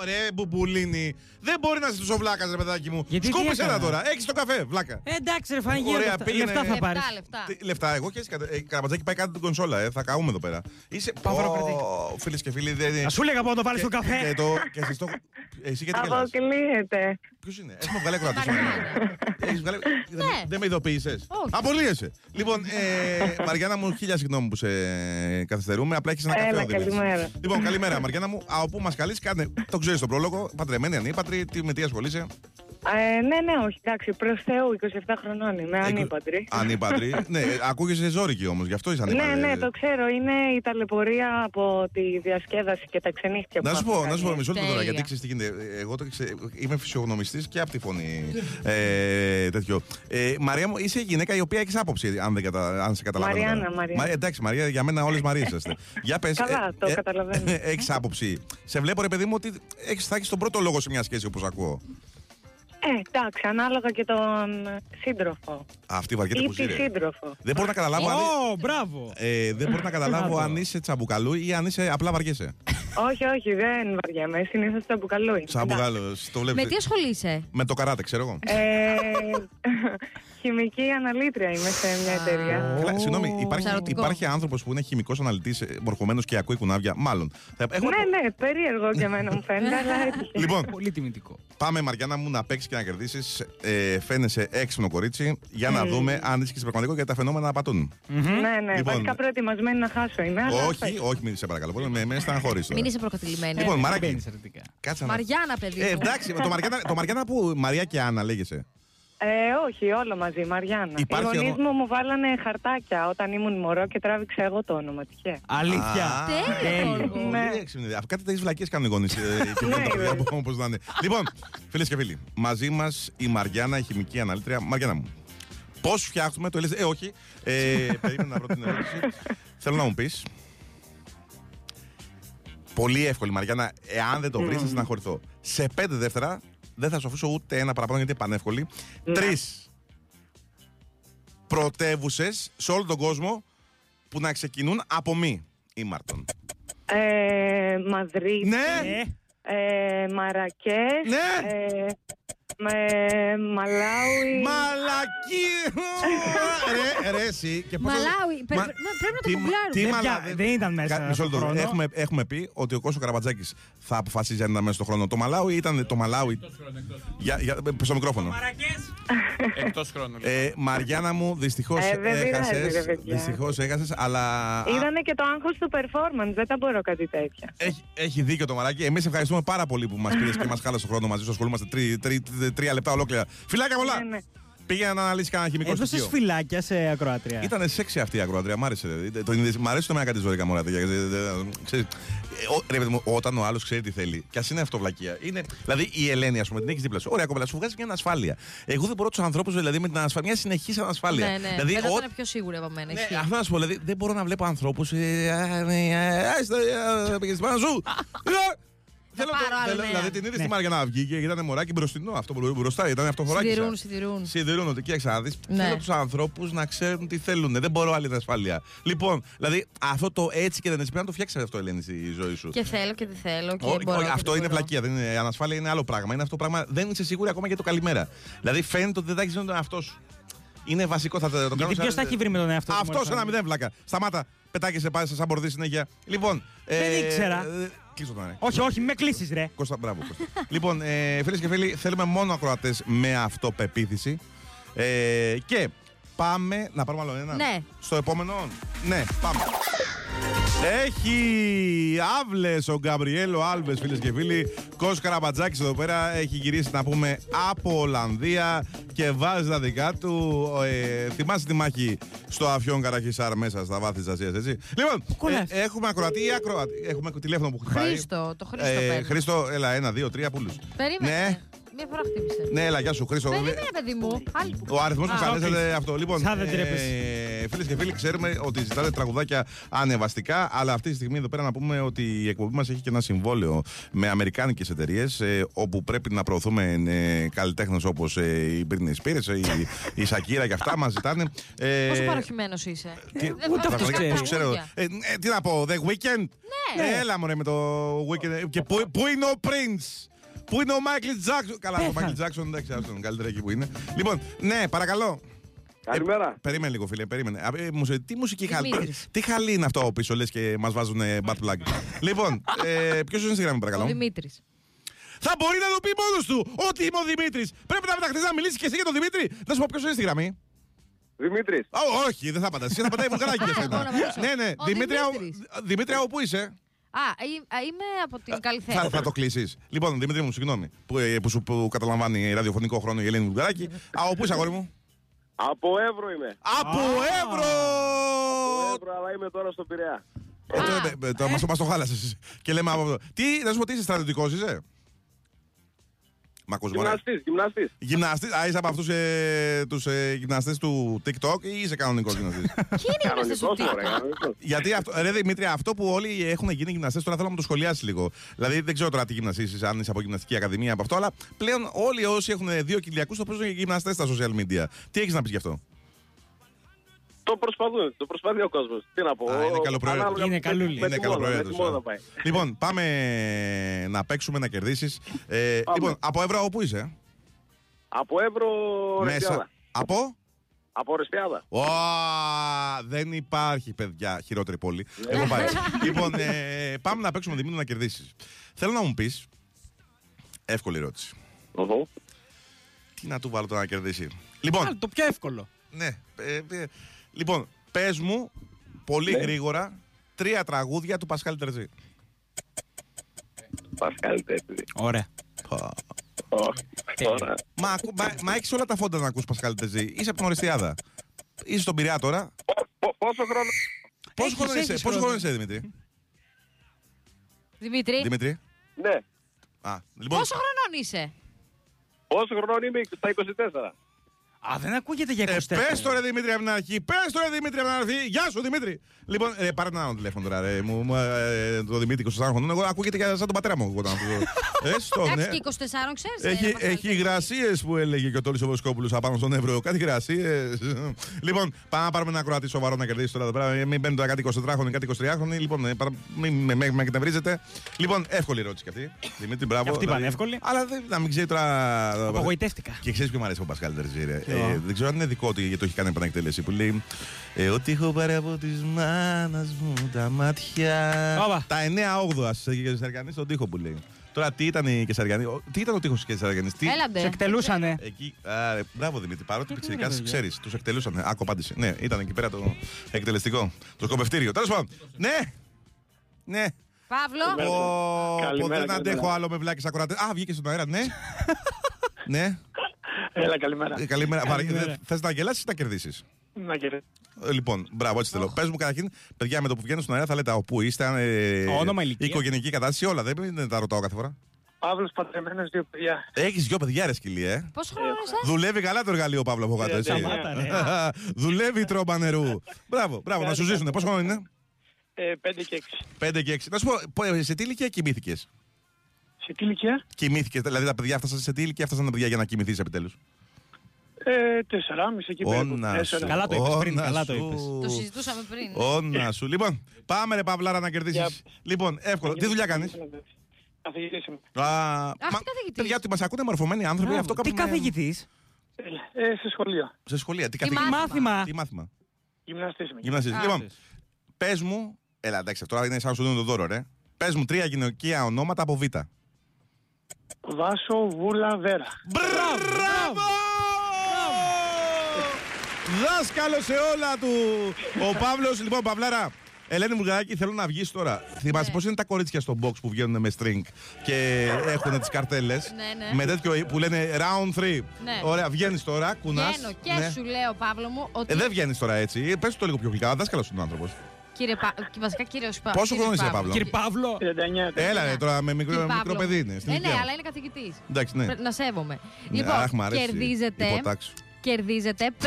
Ρε μπουμπουλίνι. Δεν μπορεί να είσαι τόσο βλάκας, ρε παιδάκι μου. Γιατί τι Σκούπισε ένα έκανα; τώρα. Έχεις το καφέ, βλάκα. Ε, εντάξει, ρε φάνηκε. Ωραία, λεφτά- πήγαινε- Λεφτά θα πάρεις. Λεφτά, λεφτά. Τι λεφτά, εγώ και εσύ κατα- ε, καραμπατζάκι πάει κάτω την κονσόλα, ε. Θα καούμε εδώ πέρα. Είσαι Παύρο Φίλες και φίλοι, δεν. Να σου λέγα από να το βάλεις στο Και- καφέ. Και, το, και εσείς το... Εσύ γιατί γελάς; Αποκλείεται. Ποιος είναι; Έχουμε βγάλει ακροατή. Μαριάννα. Έχεις βγάλει... δεν, Ναι. δεν με ειδοποίησες. Όχι. Απολύεσαι. Λοιπόν, ε, Μαριάννα μου, χίλια συγγνώμη που σε καθυστερούμε. Απλά έχεις ένα Έλα, καφέ. ο Δημήτρης. καλημέρα. Λοιπόν, καλημέρα Μαριάννα μου. Από πού μας καλείς, κάνε. Το ξέρεις τον πρόλογο. Παντρεμένη, ανήπατρη. Τι, με τι ασχολείσαι; Ε, ναι, ναι, όχι, εντάξει, προς Θεού, 27 χρονών είμαι, ανήπαντρη. Ανήπατρη. ναι, ακούγεσαι ζώρικη όμως, γι' αυτό είσαι ανήπατρη. Ναι, ναι, το ξέρω. Είναι η ταλαιπωρία από τη διασκέδαση και τα ξενύχτια που Να σου μας πω, να σου πω κάνει. μισό λεπτό τώρα, Τέλεια. γιατί ξέρεις τι γίνεται. Εγώ το ξε... είμαι φυσιογνωμιστής και από τη φωνή. ε, τέτοιο. Ε, Μαρία μου, είσαι γυναίκα η οποία έχεις άποψη, αν, δεν κατα... αν σε καταλαβαίνω. Μαριάννα, καλά. Μαριάννα. Μα, εντάξει, Μαρία, για μένα όλες Μαρίες είστε. για πες, Καλά, το καταλαβαίνω. έχεις άποψη. Σε βλέπω, ρε παιδί μου, ότι έχεις, θα έχεις τον πρώτο λόγο σε μια σχέση όπως ακούω. Ε, εντάξει, ανάλογα και τον σύντροφο. Αυτή βαριέται Ή που τη ζει. σύντροφο. Δεν μπορώ να καταλάβω αν. Ω, μπράβο. Ε, δεν μπορώ να καταλάβω Μπράβο. αν είσαι τσαμπουκαλού ή αν είσαι απλά βαριέσαι. Όχι, όχι, δεν βαριέμαι. Συνήθως το αποκαλώ. είναι. Εντάξει. Τσαμπουκαλού, το Με βλέπετε. τι ασχολείσαι; Με το καράτε, ξέρω εγώ. Ε, χημική αναλύτρια είμαι σε μια εταιρεία. Καλά, συγγνώμη, υπάρχει, Ψαρωτικό. υπάρχει άνθρωπος που είναι χημικός αναλυτής, μορφωμένος και ακούει κουνάβια; Μάλλον. Θα- Έχω... Ναι, ναι, περίεργο και εμένα μου φαίνεται, αλλά έτυχε. Λοιπόν, Πολύ τιμητικό. πάμε Μαριάννα μου να παίξεις και να κερδίσεις. Ε, φαίνεσαι έξυπνο κορίτσι για να δούμε αν είσαι πραγματικό γιατί τα φαινόμενα απατούν. Ναι, ναι, Λοιπόν. βασικά προετοιμασμένη να χάσω είμαι. αλλά όχι, θα- όχι, μην σε παρακαλώ. πολύ, Με, με στεναχωρείς τώρα. Μην είσαι προκατηλημένη. Λοιπόν, Μαράκι, Μπαίνεις αρνητικά. κάτσε να. Μαριάννα, παιδί. Ε, μου. εντάξει, το Μαριάννα, το Μαριάννα που Μαρία και Άννα λέγεσαι. Ε, όχι, όλο μαζί, Μαριάννα. Υπάρχει Οι γονείς όμο- μου μου βάλανε χαρτάκια όταν ήμουν μωρό και τράβηξα εγώ το όνομα, τυχαία. Αλήθεια. Α, Τέλεια, Τέλειο. Γιώργο. Ναι. Πολύ έξυπνη ιδέα. Αφού κάτι τέτοιες βλακίες κάνουν οι γονείς. Και Ναι, δεν τα παιδιά βέβαια. όπω να είναι. Λοιπόν, φίλες και φίλοι, μαζί μας η Μαριάννα, η χημική αναλύτρια. Μαριάννα μου. Πώς φτιάχνουμε το LSD. Ε, όχι. Ε, περίμενα να βρω την ερώτηση. Θέλω να μου πεις. Πολύ εύκολη, Μαριάννα. Εάν δεν το βρεις, θα στεναχωρηθώ. Σε πέντε δεύτερα δεν θα σου αφήσω ούτε ένα παραπάνω γιατί είναι πανεύκολη. Ναι. Τρεις πρωτεύουσες σε όλο τον κόσμο που να ξεκινούν από μη ήμαρτον. Ε, Μαδρίτη, Ναι! ε, Μαρακές, Ναι. ε, με Μαλάουι. Μαλακή! ρε, ρε, εσύ. Και πόσο- Μαλάουι. Πε- Μα- πε- Πρέπει να το τι- κουμπλάρουμε. τι Δεν μαλα- πια- δεν ήταν μέσα Κα- μισό στον λεπτό. χρόνο. Έχουμε, έχουμε πει ότι ο Κώσος Καραμπατζάκης θα αποφασίζει αν ήταν μέσα στον χρόνο. Το Μαλάουι ήταν το Μαλάουι. Για, για, στο μικρόφωνο. Εκτός χρόνου. Ε, Μαριάννα μου, δυστυχώς Ε, δεν πειράζει, έχασες. ρε παιδιά. Δυστυχώς έχασες, αλλά. α, Είδανε και το άγχος του performance, δεν τα μπορώ κάτι τέτοια. Έχει, έχει δίκιο το μαράκι. Εμείς ευχαριστούμε πάρα πολύ που μας πήρες και μας χάλασε το χρόνο μαζί σου. Ασχολούμαστε τρι, τρι, τρι- τρία λεπτά ολόκληρα. Φιλάκια πολλά! Ναι, ναι. Πήγαινε να αναλύσει κανένα χημικό Έδωσε στοιχείο. φυλάκια σε ακροάτρια. Ήταν σεξι αυτή η ακροατρία, μ' άρεσε. ρε. Το, είδες, μ' αρέσει το μένα κάτι ζώρικα μωρά. τέτοια, ε, ε, ξέρεις, ε, ο- ρε παιδί μου, όταν ο άλλο ξέρει τι θέλει, και α είναι αυτοβλακία. Είναι, δηλαδή η Ελένη, α πούμε, την έχει δίπλα σου. Ωραία, κοπέλα, σου βγάζει μια ανασφάλεια. Εγώ δεν μπορώ του ανθρώπου δηλαδή με την ανασφάλεια, μια συνεχή ανασφάλεια. Ναι, ναι. Δηλαδή, Βέβαια ό- ήταν πιο σίγουρη από μένα. ναι, ισχύει. αυτό να σου πω, δηλαδή δεν μπορώ να βλέπω ανθρώπου. Ε, ε, ε, ε, Άστε, ε, πήγε πάνω σου. Ε, Θέλω, πάρω άλλο θέλω- ένα. δηλαδή την είδες Ναι. στη Μαριανά βγήκε και ήταν μωράκι μπροστινό αυτό μπρο- μπροστά, ήταν αυτό χωράκι. Σιδηρούν, σιδηρούν. Σιδηρούν ότι κοίταξε να δεις. Ναι. Θέλω τους ανθρώπους να ξέρουν τι θέλουν. Δεν μπορώ άλλη ασφάλεια. Λοιπόν, δηλαδή αυτό το έτσι και δεν έτσι πρέπει να το φτιάξεις αυτό, Ελένη, στη ζωή σου. Και θέλω και τι θέλω. Και Όχι, μπορώ όχι, και αυτό δεν είναι μπορώ. πλακία. Δεν είναι, ανασφάλεια είναι άλλο πράγμα. Είναι αυτό το πράγμα. Δεν είσαι σίγουρη ακόμα για το καλημέρα. Δηλαδή φαίνεται ότι δεν θα έχεις τον εαυτό σου. Είναι βασικό. Θα το, το κάνω Γιατί σαν- ποιο θα έχει βρει με τον εαυτό του. Αυτός μόλις ένα θα- μηδέν βλάκα. Σταμάτα. Πετάκεσαι, πάει σαν μπορδί συνέχεια. Λοιπόν. Δεν ήξερα. ε, Κλείσω τον ρε. Όχι, όχι, με κλείσεις, ρε. Κώστα, μπράβο. Κώστα. λοιπόν, ε, φίλες και φίλοι, θέλουμε μόνο ακροατές με αυτοπεποίθηση. Ε, και πάμε να πάρουμε άλλο ένα. Ναι. Στο επόμενο. Ναι, πάμε. Έχει άβλες ο Γκαμπριέλο Άλβες, φίλες και φίλοι. Κώστα Καραμπατζάκης εδώ πέρα έχει γυρίσει να πούμε από Ολλανδία και βάζει τα δικά του. Ε, θυμάσαι τη μάχη στο Αφιόν Καραχισάρ μέσα στα βάθη της Ασίας, έτσι; Λοιπόν, κολλάει. ε, έχουμε ακροατή ή ακροατή; Έχουμε τηλέφωνο που χτυπάει. Χρήστο, το Χρήστο Ε, παίρνω. Χρήστο, έλα, ένα, δύο, τρία πουλούς. Περίμενε. Ναι, Μία φορά χτύπησε. ναι, έλα, γεια σου, Χρήστο. Περίμενε, παιδί μου. Άλλη. Ο αριθμός που Α, καλέσατε αυτό. Λοιπόν, Σαν δεν τρέπεσαι. Φίλες και φίλοι, ξέρουμε ότι ζητάτε τραγουδάκια ανεβαστικά, αλλά αυτή τη στιγμή εδώ πέρα να πούμε ότι η εκπομπή μας έχει και ένα συμβόλαιο με αμερικάνικες εταιρείες, όπου πρέπει να προωθούμε ε, καλλιτέχνες όπως ε, η Britney Spears, ε, η, η Σακύρα και αυτά μας ζητάνε. Ε, Πόσο παροχημένος είσαι; τι- Δεν ούτε βάζεις αυτός καν ξέρεις. Πώς ξέρω. τραγούδια. Ε, ε, τι να πω, The Weeknd; Ναι. Έλα μωρέ με το Weeknd. Και πού, πού είναι ο Prince; Πού είναι ο Μάικλ Τζάξον. Καλά, ο Πέθανε. Μάικλ Τζάξον εντάξει, άστον, καλύτερα εκεί που είναι. Λοιπόν, ναι, παρακαλώ. Καλημέρα. Περίμενε λίγο, φίλε, περίμενε. Α, ε, μουσε- τι μουσική χαλή. Δημήτρης. Τι χαλή είναι αυτό πίσω, λες και μας βάζουν ε, bad plug. λοιπόν, ε, ποιος είναι στη γραμμή, Ο παρακαλώ. Δημήτρης. Θα μπορεί να το πει μόνος του ότι είμαι ο Δημήτρης. Πρέπει να μεταχθεί να μιλήσεις και εσύ για τον Δημήτρη. Να σου πω ποιος είναι στη γραμμή. Δημήτρης. Ω, όχι, δεν θα πατάς. Εσύ θα πατάει βουλγαράκι για Α, σένα. εγώ να πατήσω. Ναι, ναι. Ο Δημήτρια, Δημήτρης. Δημήτρια, όπου είσαι; Α, εί- α, είμαι από την Θα, Καλυθέα. θα το κλείσεις. Λοιπόν, Δημήτρη μου, συγγνώμη που, ε, που σου που καταλαμβάνει ραδιοφωνικό χρόνο η Ελένη Βουλγαράκη. Α, όπου είσαι, αγόρι μου; Από Εύρο είμαι. Από Εύρο! Από Εύρο, αλλά είμαι τώρα στον Πειραιά. Ε, τώρα, ε, ε, τώρα μας, μας το χάλασες. Και λέμε από αυτό. Τι, να σου πω, τι είσαι στρατιωτικός, είσαι; Μ' ακούς, μωρέ. Γυμναστής, γυμναστής. Γυμναστής. Α, είσαι από αυτούς ε, τους ε, γυμναστές του TikTok ή είσαι κανονικός γυμναστής; Ποιοι είναι οι γυμναστές του Κανονικός, μωρέ, TikTok. κανονικός. Γιατί αυτό, ρε Δημήτρη, αυτό που όλοι έχουν γίνει γυμναστές, τώρα θέλω να μου το σχολιάσεις λίγο. Δηλαδή, δεν ξέρω τώρα τι γυμναστής είσαι, αν είσαι από γυμναστική ακαδημία από αυτό, αλλά πλέον όλοι όσοι έχουν δύο κοιλιακού το παίζουν γυμναστές στα social media. Τι έχεις να πεις γι' αυτό; Το προσπαθούν, το προσπαθεί ο κόσμος. Τι να πω. Α, είναι ο- καλοπροαίρετος. ανάλογα Είναι με- καλούλη. με Είναι τη μόδα, με τη καλοπροαίρετο. μόδα πάει. Λοιπόν, πάμε να παίξουμε, να κερδίσεις. Ε, Πάμε. λοιπόν, από Εύρο, όπου είσαι; Από Εύρο, Ρεστιάδα. Από; Από Ρεστιάδα. Ω, δεν υπάρχει, παιδιά, χειρότερη πόλη. Έχω πάει. λοιπόν, ε, πάμε να παίξουμε Δημήτρη να κερδίσεις. Θέλω να μου πεις. Εύκολη ερώτηση. Οχο. Τι να του βάλω τώρα να κερδίσει. Λοιπόν, Α, Το πιο εύκολο. Ναι. ε, ε, λοιπόν, πες μου πολύ Ναι. γρήγορα τρία τραγούδια του Πασχάλη Τερζή. Πασκάλ Τέτρι. Ωραία. Όχι. Τώρα. Μα, ακού- μα, μα έχεις όλα τα φόντα να ακούς Πασχάλη Τερζή. Είσαι από την Οριστιάδα. Είσαι στον Πειραιά τώρα. Πο- πο- Πόσο χρόνο. Πόσο Έχεις, χρόνο είσαι, έχεις πόσο χρόνο. χρόνο είσαι, Δημήτρη; Δημήτρη, Δημήτρη. Ναι. Α, λοιπόν, πόσο χρονών είσαι; Πόσο χρόνο είμαι στα 24. Α, δεν ακούγεται για 24. Ε, πες το ρε Δημήτρη από την αρχή, πες το ρε Δημήτρη από την αρχή. Γεια σου Δημήτρη. Λοιπόν, ε, πάρε ένα άλλο τηλέφωνο τώρα. Ρε. Μου, μου, ε, το Δημήτρη 24 χρονών. Εγώ ακούγεται και σαν τον πατέρα μου. εγώ όταν αυτό. Έστω, ναι. Εντάξει και 24 ξέρεις. Έχει, έχει υγρασίε που έλεγε και ο Τόλι Βοσκόπουλο απάνω στον Εύρο. Κάτι υγρασίε. λοιπόν, πάμε να πάρουμε ένα ακροατή σοβαρό να κερδίσει τώρα εδώ πέρα. Ε, Μην μπαίνουν τώρα κάτι 24χρονοι, κάτι 23χρονοι. Λοιπόν, ε, παρα- μην με, με, με εκνευρίζετε. Λοιπόν, εύκολη ερώτηση και αυτή. Δημήτρη, μπράβο. Αυτή Δηλαδή, πανεύκολη. Αλλά δεν, να μην ξέρει τώρα. Απογοητεύτηκα. Και ξέρεις ποιο μου αρέσει ο Πασκάλ Τερζή, ρε. Ποιο; Ε, δεν ξέρω αν είναι δικό του γιατί το έχει κάνει επανεκτέλεση. Που λέει ε, Ότι έχω πάρει από τη μάνας μου τα μάτια. Όπα. Τα 9 8 και Σαργανή στον τοίχο που λέει. Τώρα τι ήταν η Κεσαριανή, ο- τι ήταν ο τείχο τη Κεσαριανή, τι. Σε Έλαντε. εκτελούσανε. Εκεί, α, ρε, μπράβο Δημήτρη, παρότι Τι πιτσιρικά είναι, παιδιά. ξέρεις, τους εκτελούσαν. Άκου απάντηση. Ναι, ήταν εκεί πέρα το εκτελεστικό, το σκοπευτήριο. Τέλος πάντων, ναι, ναι. Παύλο. Πω, πω, Καλημέρα, δεν καλημέρα. αντέχω άλλο με βλάκες ακροατές. Α, βγήκε στον αέρα, ναι. ναι. Έλα, καλημέρα. Ε, Καλημέρα. Καλημέρα. Θες να γελάσεις ή να κερδίσεις; Να κύριε. Λοιπόν, μπράβο, έτσι θέλω. Πες μου καταρχήν, παιδιά, με το που βγαίνω στον αέρα θα λέτε από πού είστε, αν, ε, Όνομα, ηλικία. οικογενειακή κατάσταση, όλα. Δεν, δεν τα ρωτάω κάθε φορά. Παύλος παντρεμένος, δύο παιδιά. Έχεις δυο παιδιά, ρε σκυλί, ε. Πόσο χρόνο είσαι; Δουλεύει καλά το εργαλείο Παύλο από κάτω, έτσι. Ε, σταμάτα, ρε. Δουλεύει η τρόμπα νερού. Μπράβο, μπράβο, να σου ζήσουν. Πόσο χρόνο είναι, Ε, πέντε και έξι. 5 και 6. Να σου πω, πω, σε τι ηλικία κοιμήθηκες; Σε τι ηλικία; Κοιμήθηκε, δηλαδή τα παιδιά έφτασαν σε τι ηλικία έφτασαν τα παιδιά για να κοιμηθείς επιτέλους; Ε, τεσσεράμιση εκεί πέρα. Όνα σου. Τέσσερα. Καλά το είπες πριν, Όνα καλά το σου. είπες. Το συζητούσαμε πριν. Όνα σου. Λοιπόν, πάμε ρε Παυλάρα να κερδίσεις. Για- Λοιπόν, εύκολο. Τι δουλειά κάνεις; Καθηγητής είμαι. Α, μα- καθηγητής. παιδιά, ότι μας ακούνε μορφωμένοι άνθρωποι, αυτό Τι κάπως με- καθηγητής. Ε, σε σχολείο. Σε σχολεία, τι Τι καθηγητή. Μάθημα. Τι μάθημα; Γυμναστής είμαι. Γυμναστής. Α. Λοιπόν, πες μου. Έλα, εντάξει, τώρα είναι σαν να σου δίνω το δώρο, ρε. Πες μου τρία γυναικεία ονόματα από Β. Βάσο, Βούλα, Βέρα. Μπράβο! Δάσκαλο σε όλα του! Ο Παύλος, λοιπόν, Παυλάρα. Ελένη Βουλγαράκη, θέλω να βγεις τώρα. Θυμάσαι Ναι. πώς είναι τα κορίτσια στο box που βγαίνουν με string και έχουν τις καρτέλες. Ναι, ναι. Με τέτοιο που λένε round 3. Ναι. Ωραία, βγαίνεις τώρα, κουνάς. Βγαίνω και σου λέω, Παύλο μου, ότι. Ε, δεν βγαίνεις τώρα έτσι. Πες το λίγο πιο γλυκά. Δάσκαλος είναι ο άνθρωπος. Κύριε Πα... και Βασικά, κύριε Σπα... Πόσο κύριε χρόνο είσαι, Παύλο; Παύλο; Κύριε Παύλο. 39. Έλα, ρε, τώρα με μικρό, Κύριε μικρό Παύλο παιδί μου. είναι. Στην Ε, ναι, ηλικία μου. αλλά είναι καθηγητής. Εντάξει, ναι. Να σέβομαι. Ναι, Λοιπόν, αχ, μ' αρέσει. κερδίζετε, Υποτάξου. κερδίζετε 50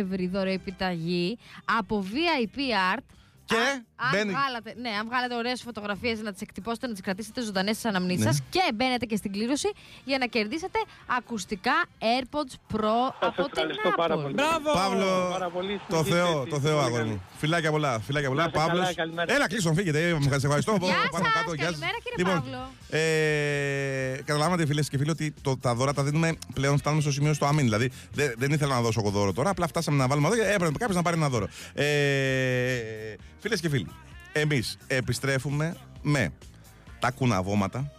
ευρώ δωρεοεπιταγή από VIP Art. Και αν, αν μπαίνει- βγάλατε, ναι, αν βγάλετε ωραίες φωτογραφίες να τις εκτυπώσετε, να τις κρατήσετε ζωντανές στις αναμνήσεις Ναι. σας και μπαίνετε και στην κλήρωση για να κερδίσετε ακουστικά AirPods Pro από την ευχαριστώ πάρα Apple. πολύ. Μπράβο. Παύλο, Πάρα πολύ. το Συνεχίστε Θεό, έτσι. το Θεό, Πολύ αγόρι καλή. μου. Φιλάκια πολλά, φιλάκια πολλά. Να είστε καλά, Παύλος. καλημέρα. Έλα, κλείσω, φύγετε. Ε, Μου ευχαριστώ. Γεια Πάνω σας, κάτω, γεια σας. καλημέρα, κύριε Λοιπόν, Παύλο. Ε, καταλάβατε, φίλες και φίλοι, ότι το, τα δώρα τα δίνουμε πλέον. Φτάνουμε στο σημείο στο αμήν. Δηλαδή, δεν, δεν ήθελα να δώσω εγώ δώρο τώρα. Απλά φτάσαμε να βάλουμε εδώ και έπρεπε κάποιος να πάρει ένα δώρο. Ε, φίλες και φίλοι, εμείς επιστρέφουμε με τα κουναβώματα.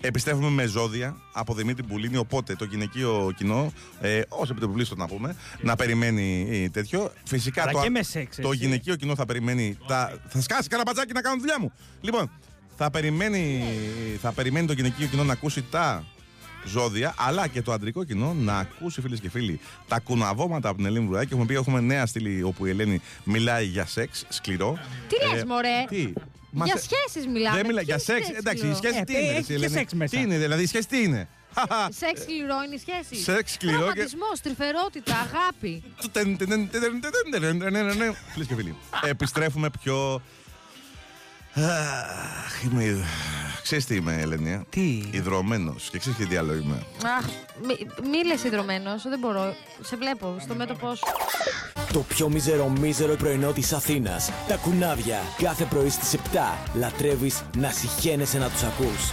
Επιστρέφουμε με ζώδια από Δημήτρη Πουλίνη. Οπότε το γυναικείο κοινό, ε, όσο επιτοπλίστο να πούμε, να περιμένει ε, τέτοιο. Φυσικά Αλλά το, και με σεξ, το έτσι. γυναικείο κοινό θα περιμένει. Τα, θα σκάσει κανένα μπατζάκι να κάνω τη δουλειά μου. Λοιπόν, θα περιμένει, θα περιμένει το γυναικείο κοινό να ακούσει τα ζώδια, αλλά και το αντρικό κοινό να ακούσει, φίλε και φίλοι, τα κουναβώματα από την Ελένη Βουράκη. Έχουμε πει, έχουμε νέα στήλη όπου η Ελένη μιλάει για σεξ σκληρό. Τι λες, μωρέ? Τι. Μας- Για σχέσει μιλάμε. δεν μιλάει για Ποιες σεξ. σχέσεις, Εντάξει, η λέω? σχέση Ε, τι είναι, έχει εσύ, και Ελένη? σεξ μέσα. Τι είναι, δηλαδή η σχέση τι είναι. Χαχα. Σεξ σκληρό είναι η σχέση. Σεξ σκληρό και- Ρομαντισμό, τρυφερότητα, αγάπη. Φίλε και φίλοι, επιστρέφουμε πιο. Αχ, είμαι. Ξέρεις τι είμαι, Ελένη; Τι; Ιδρωμένος. Και ξέρεις και τι άλλο είμαι. Αχ, μη, μη λες ιδρωμένος, δεν μπορώ. Σε βλέπω στο μέτωπό σου. Το πιο μίζερο μίζερο πρωινό της Αθήνας. Τα κουνάβια. Κάθε πρωί στις 7. Λατρεύεις να συχαίνεσαι να τους ακούς.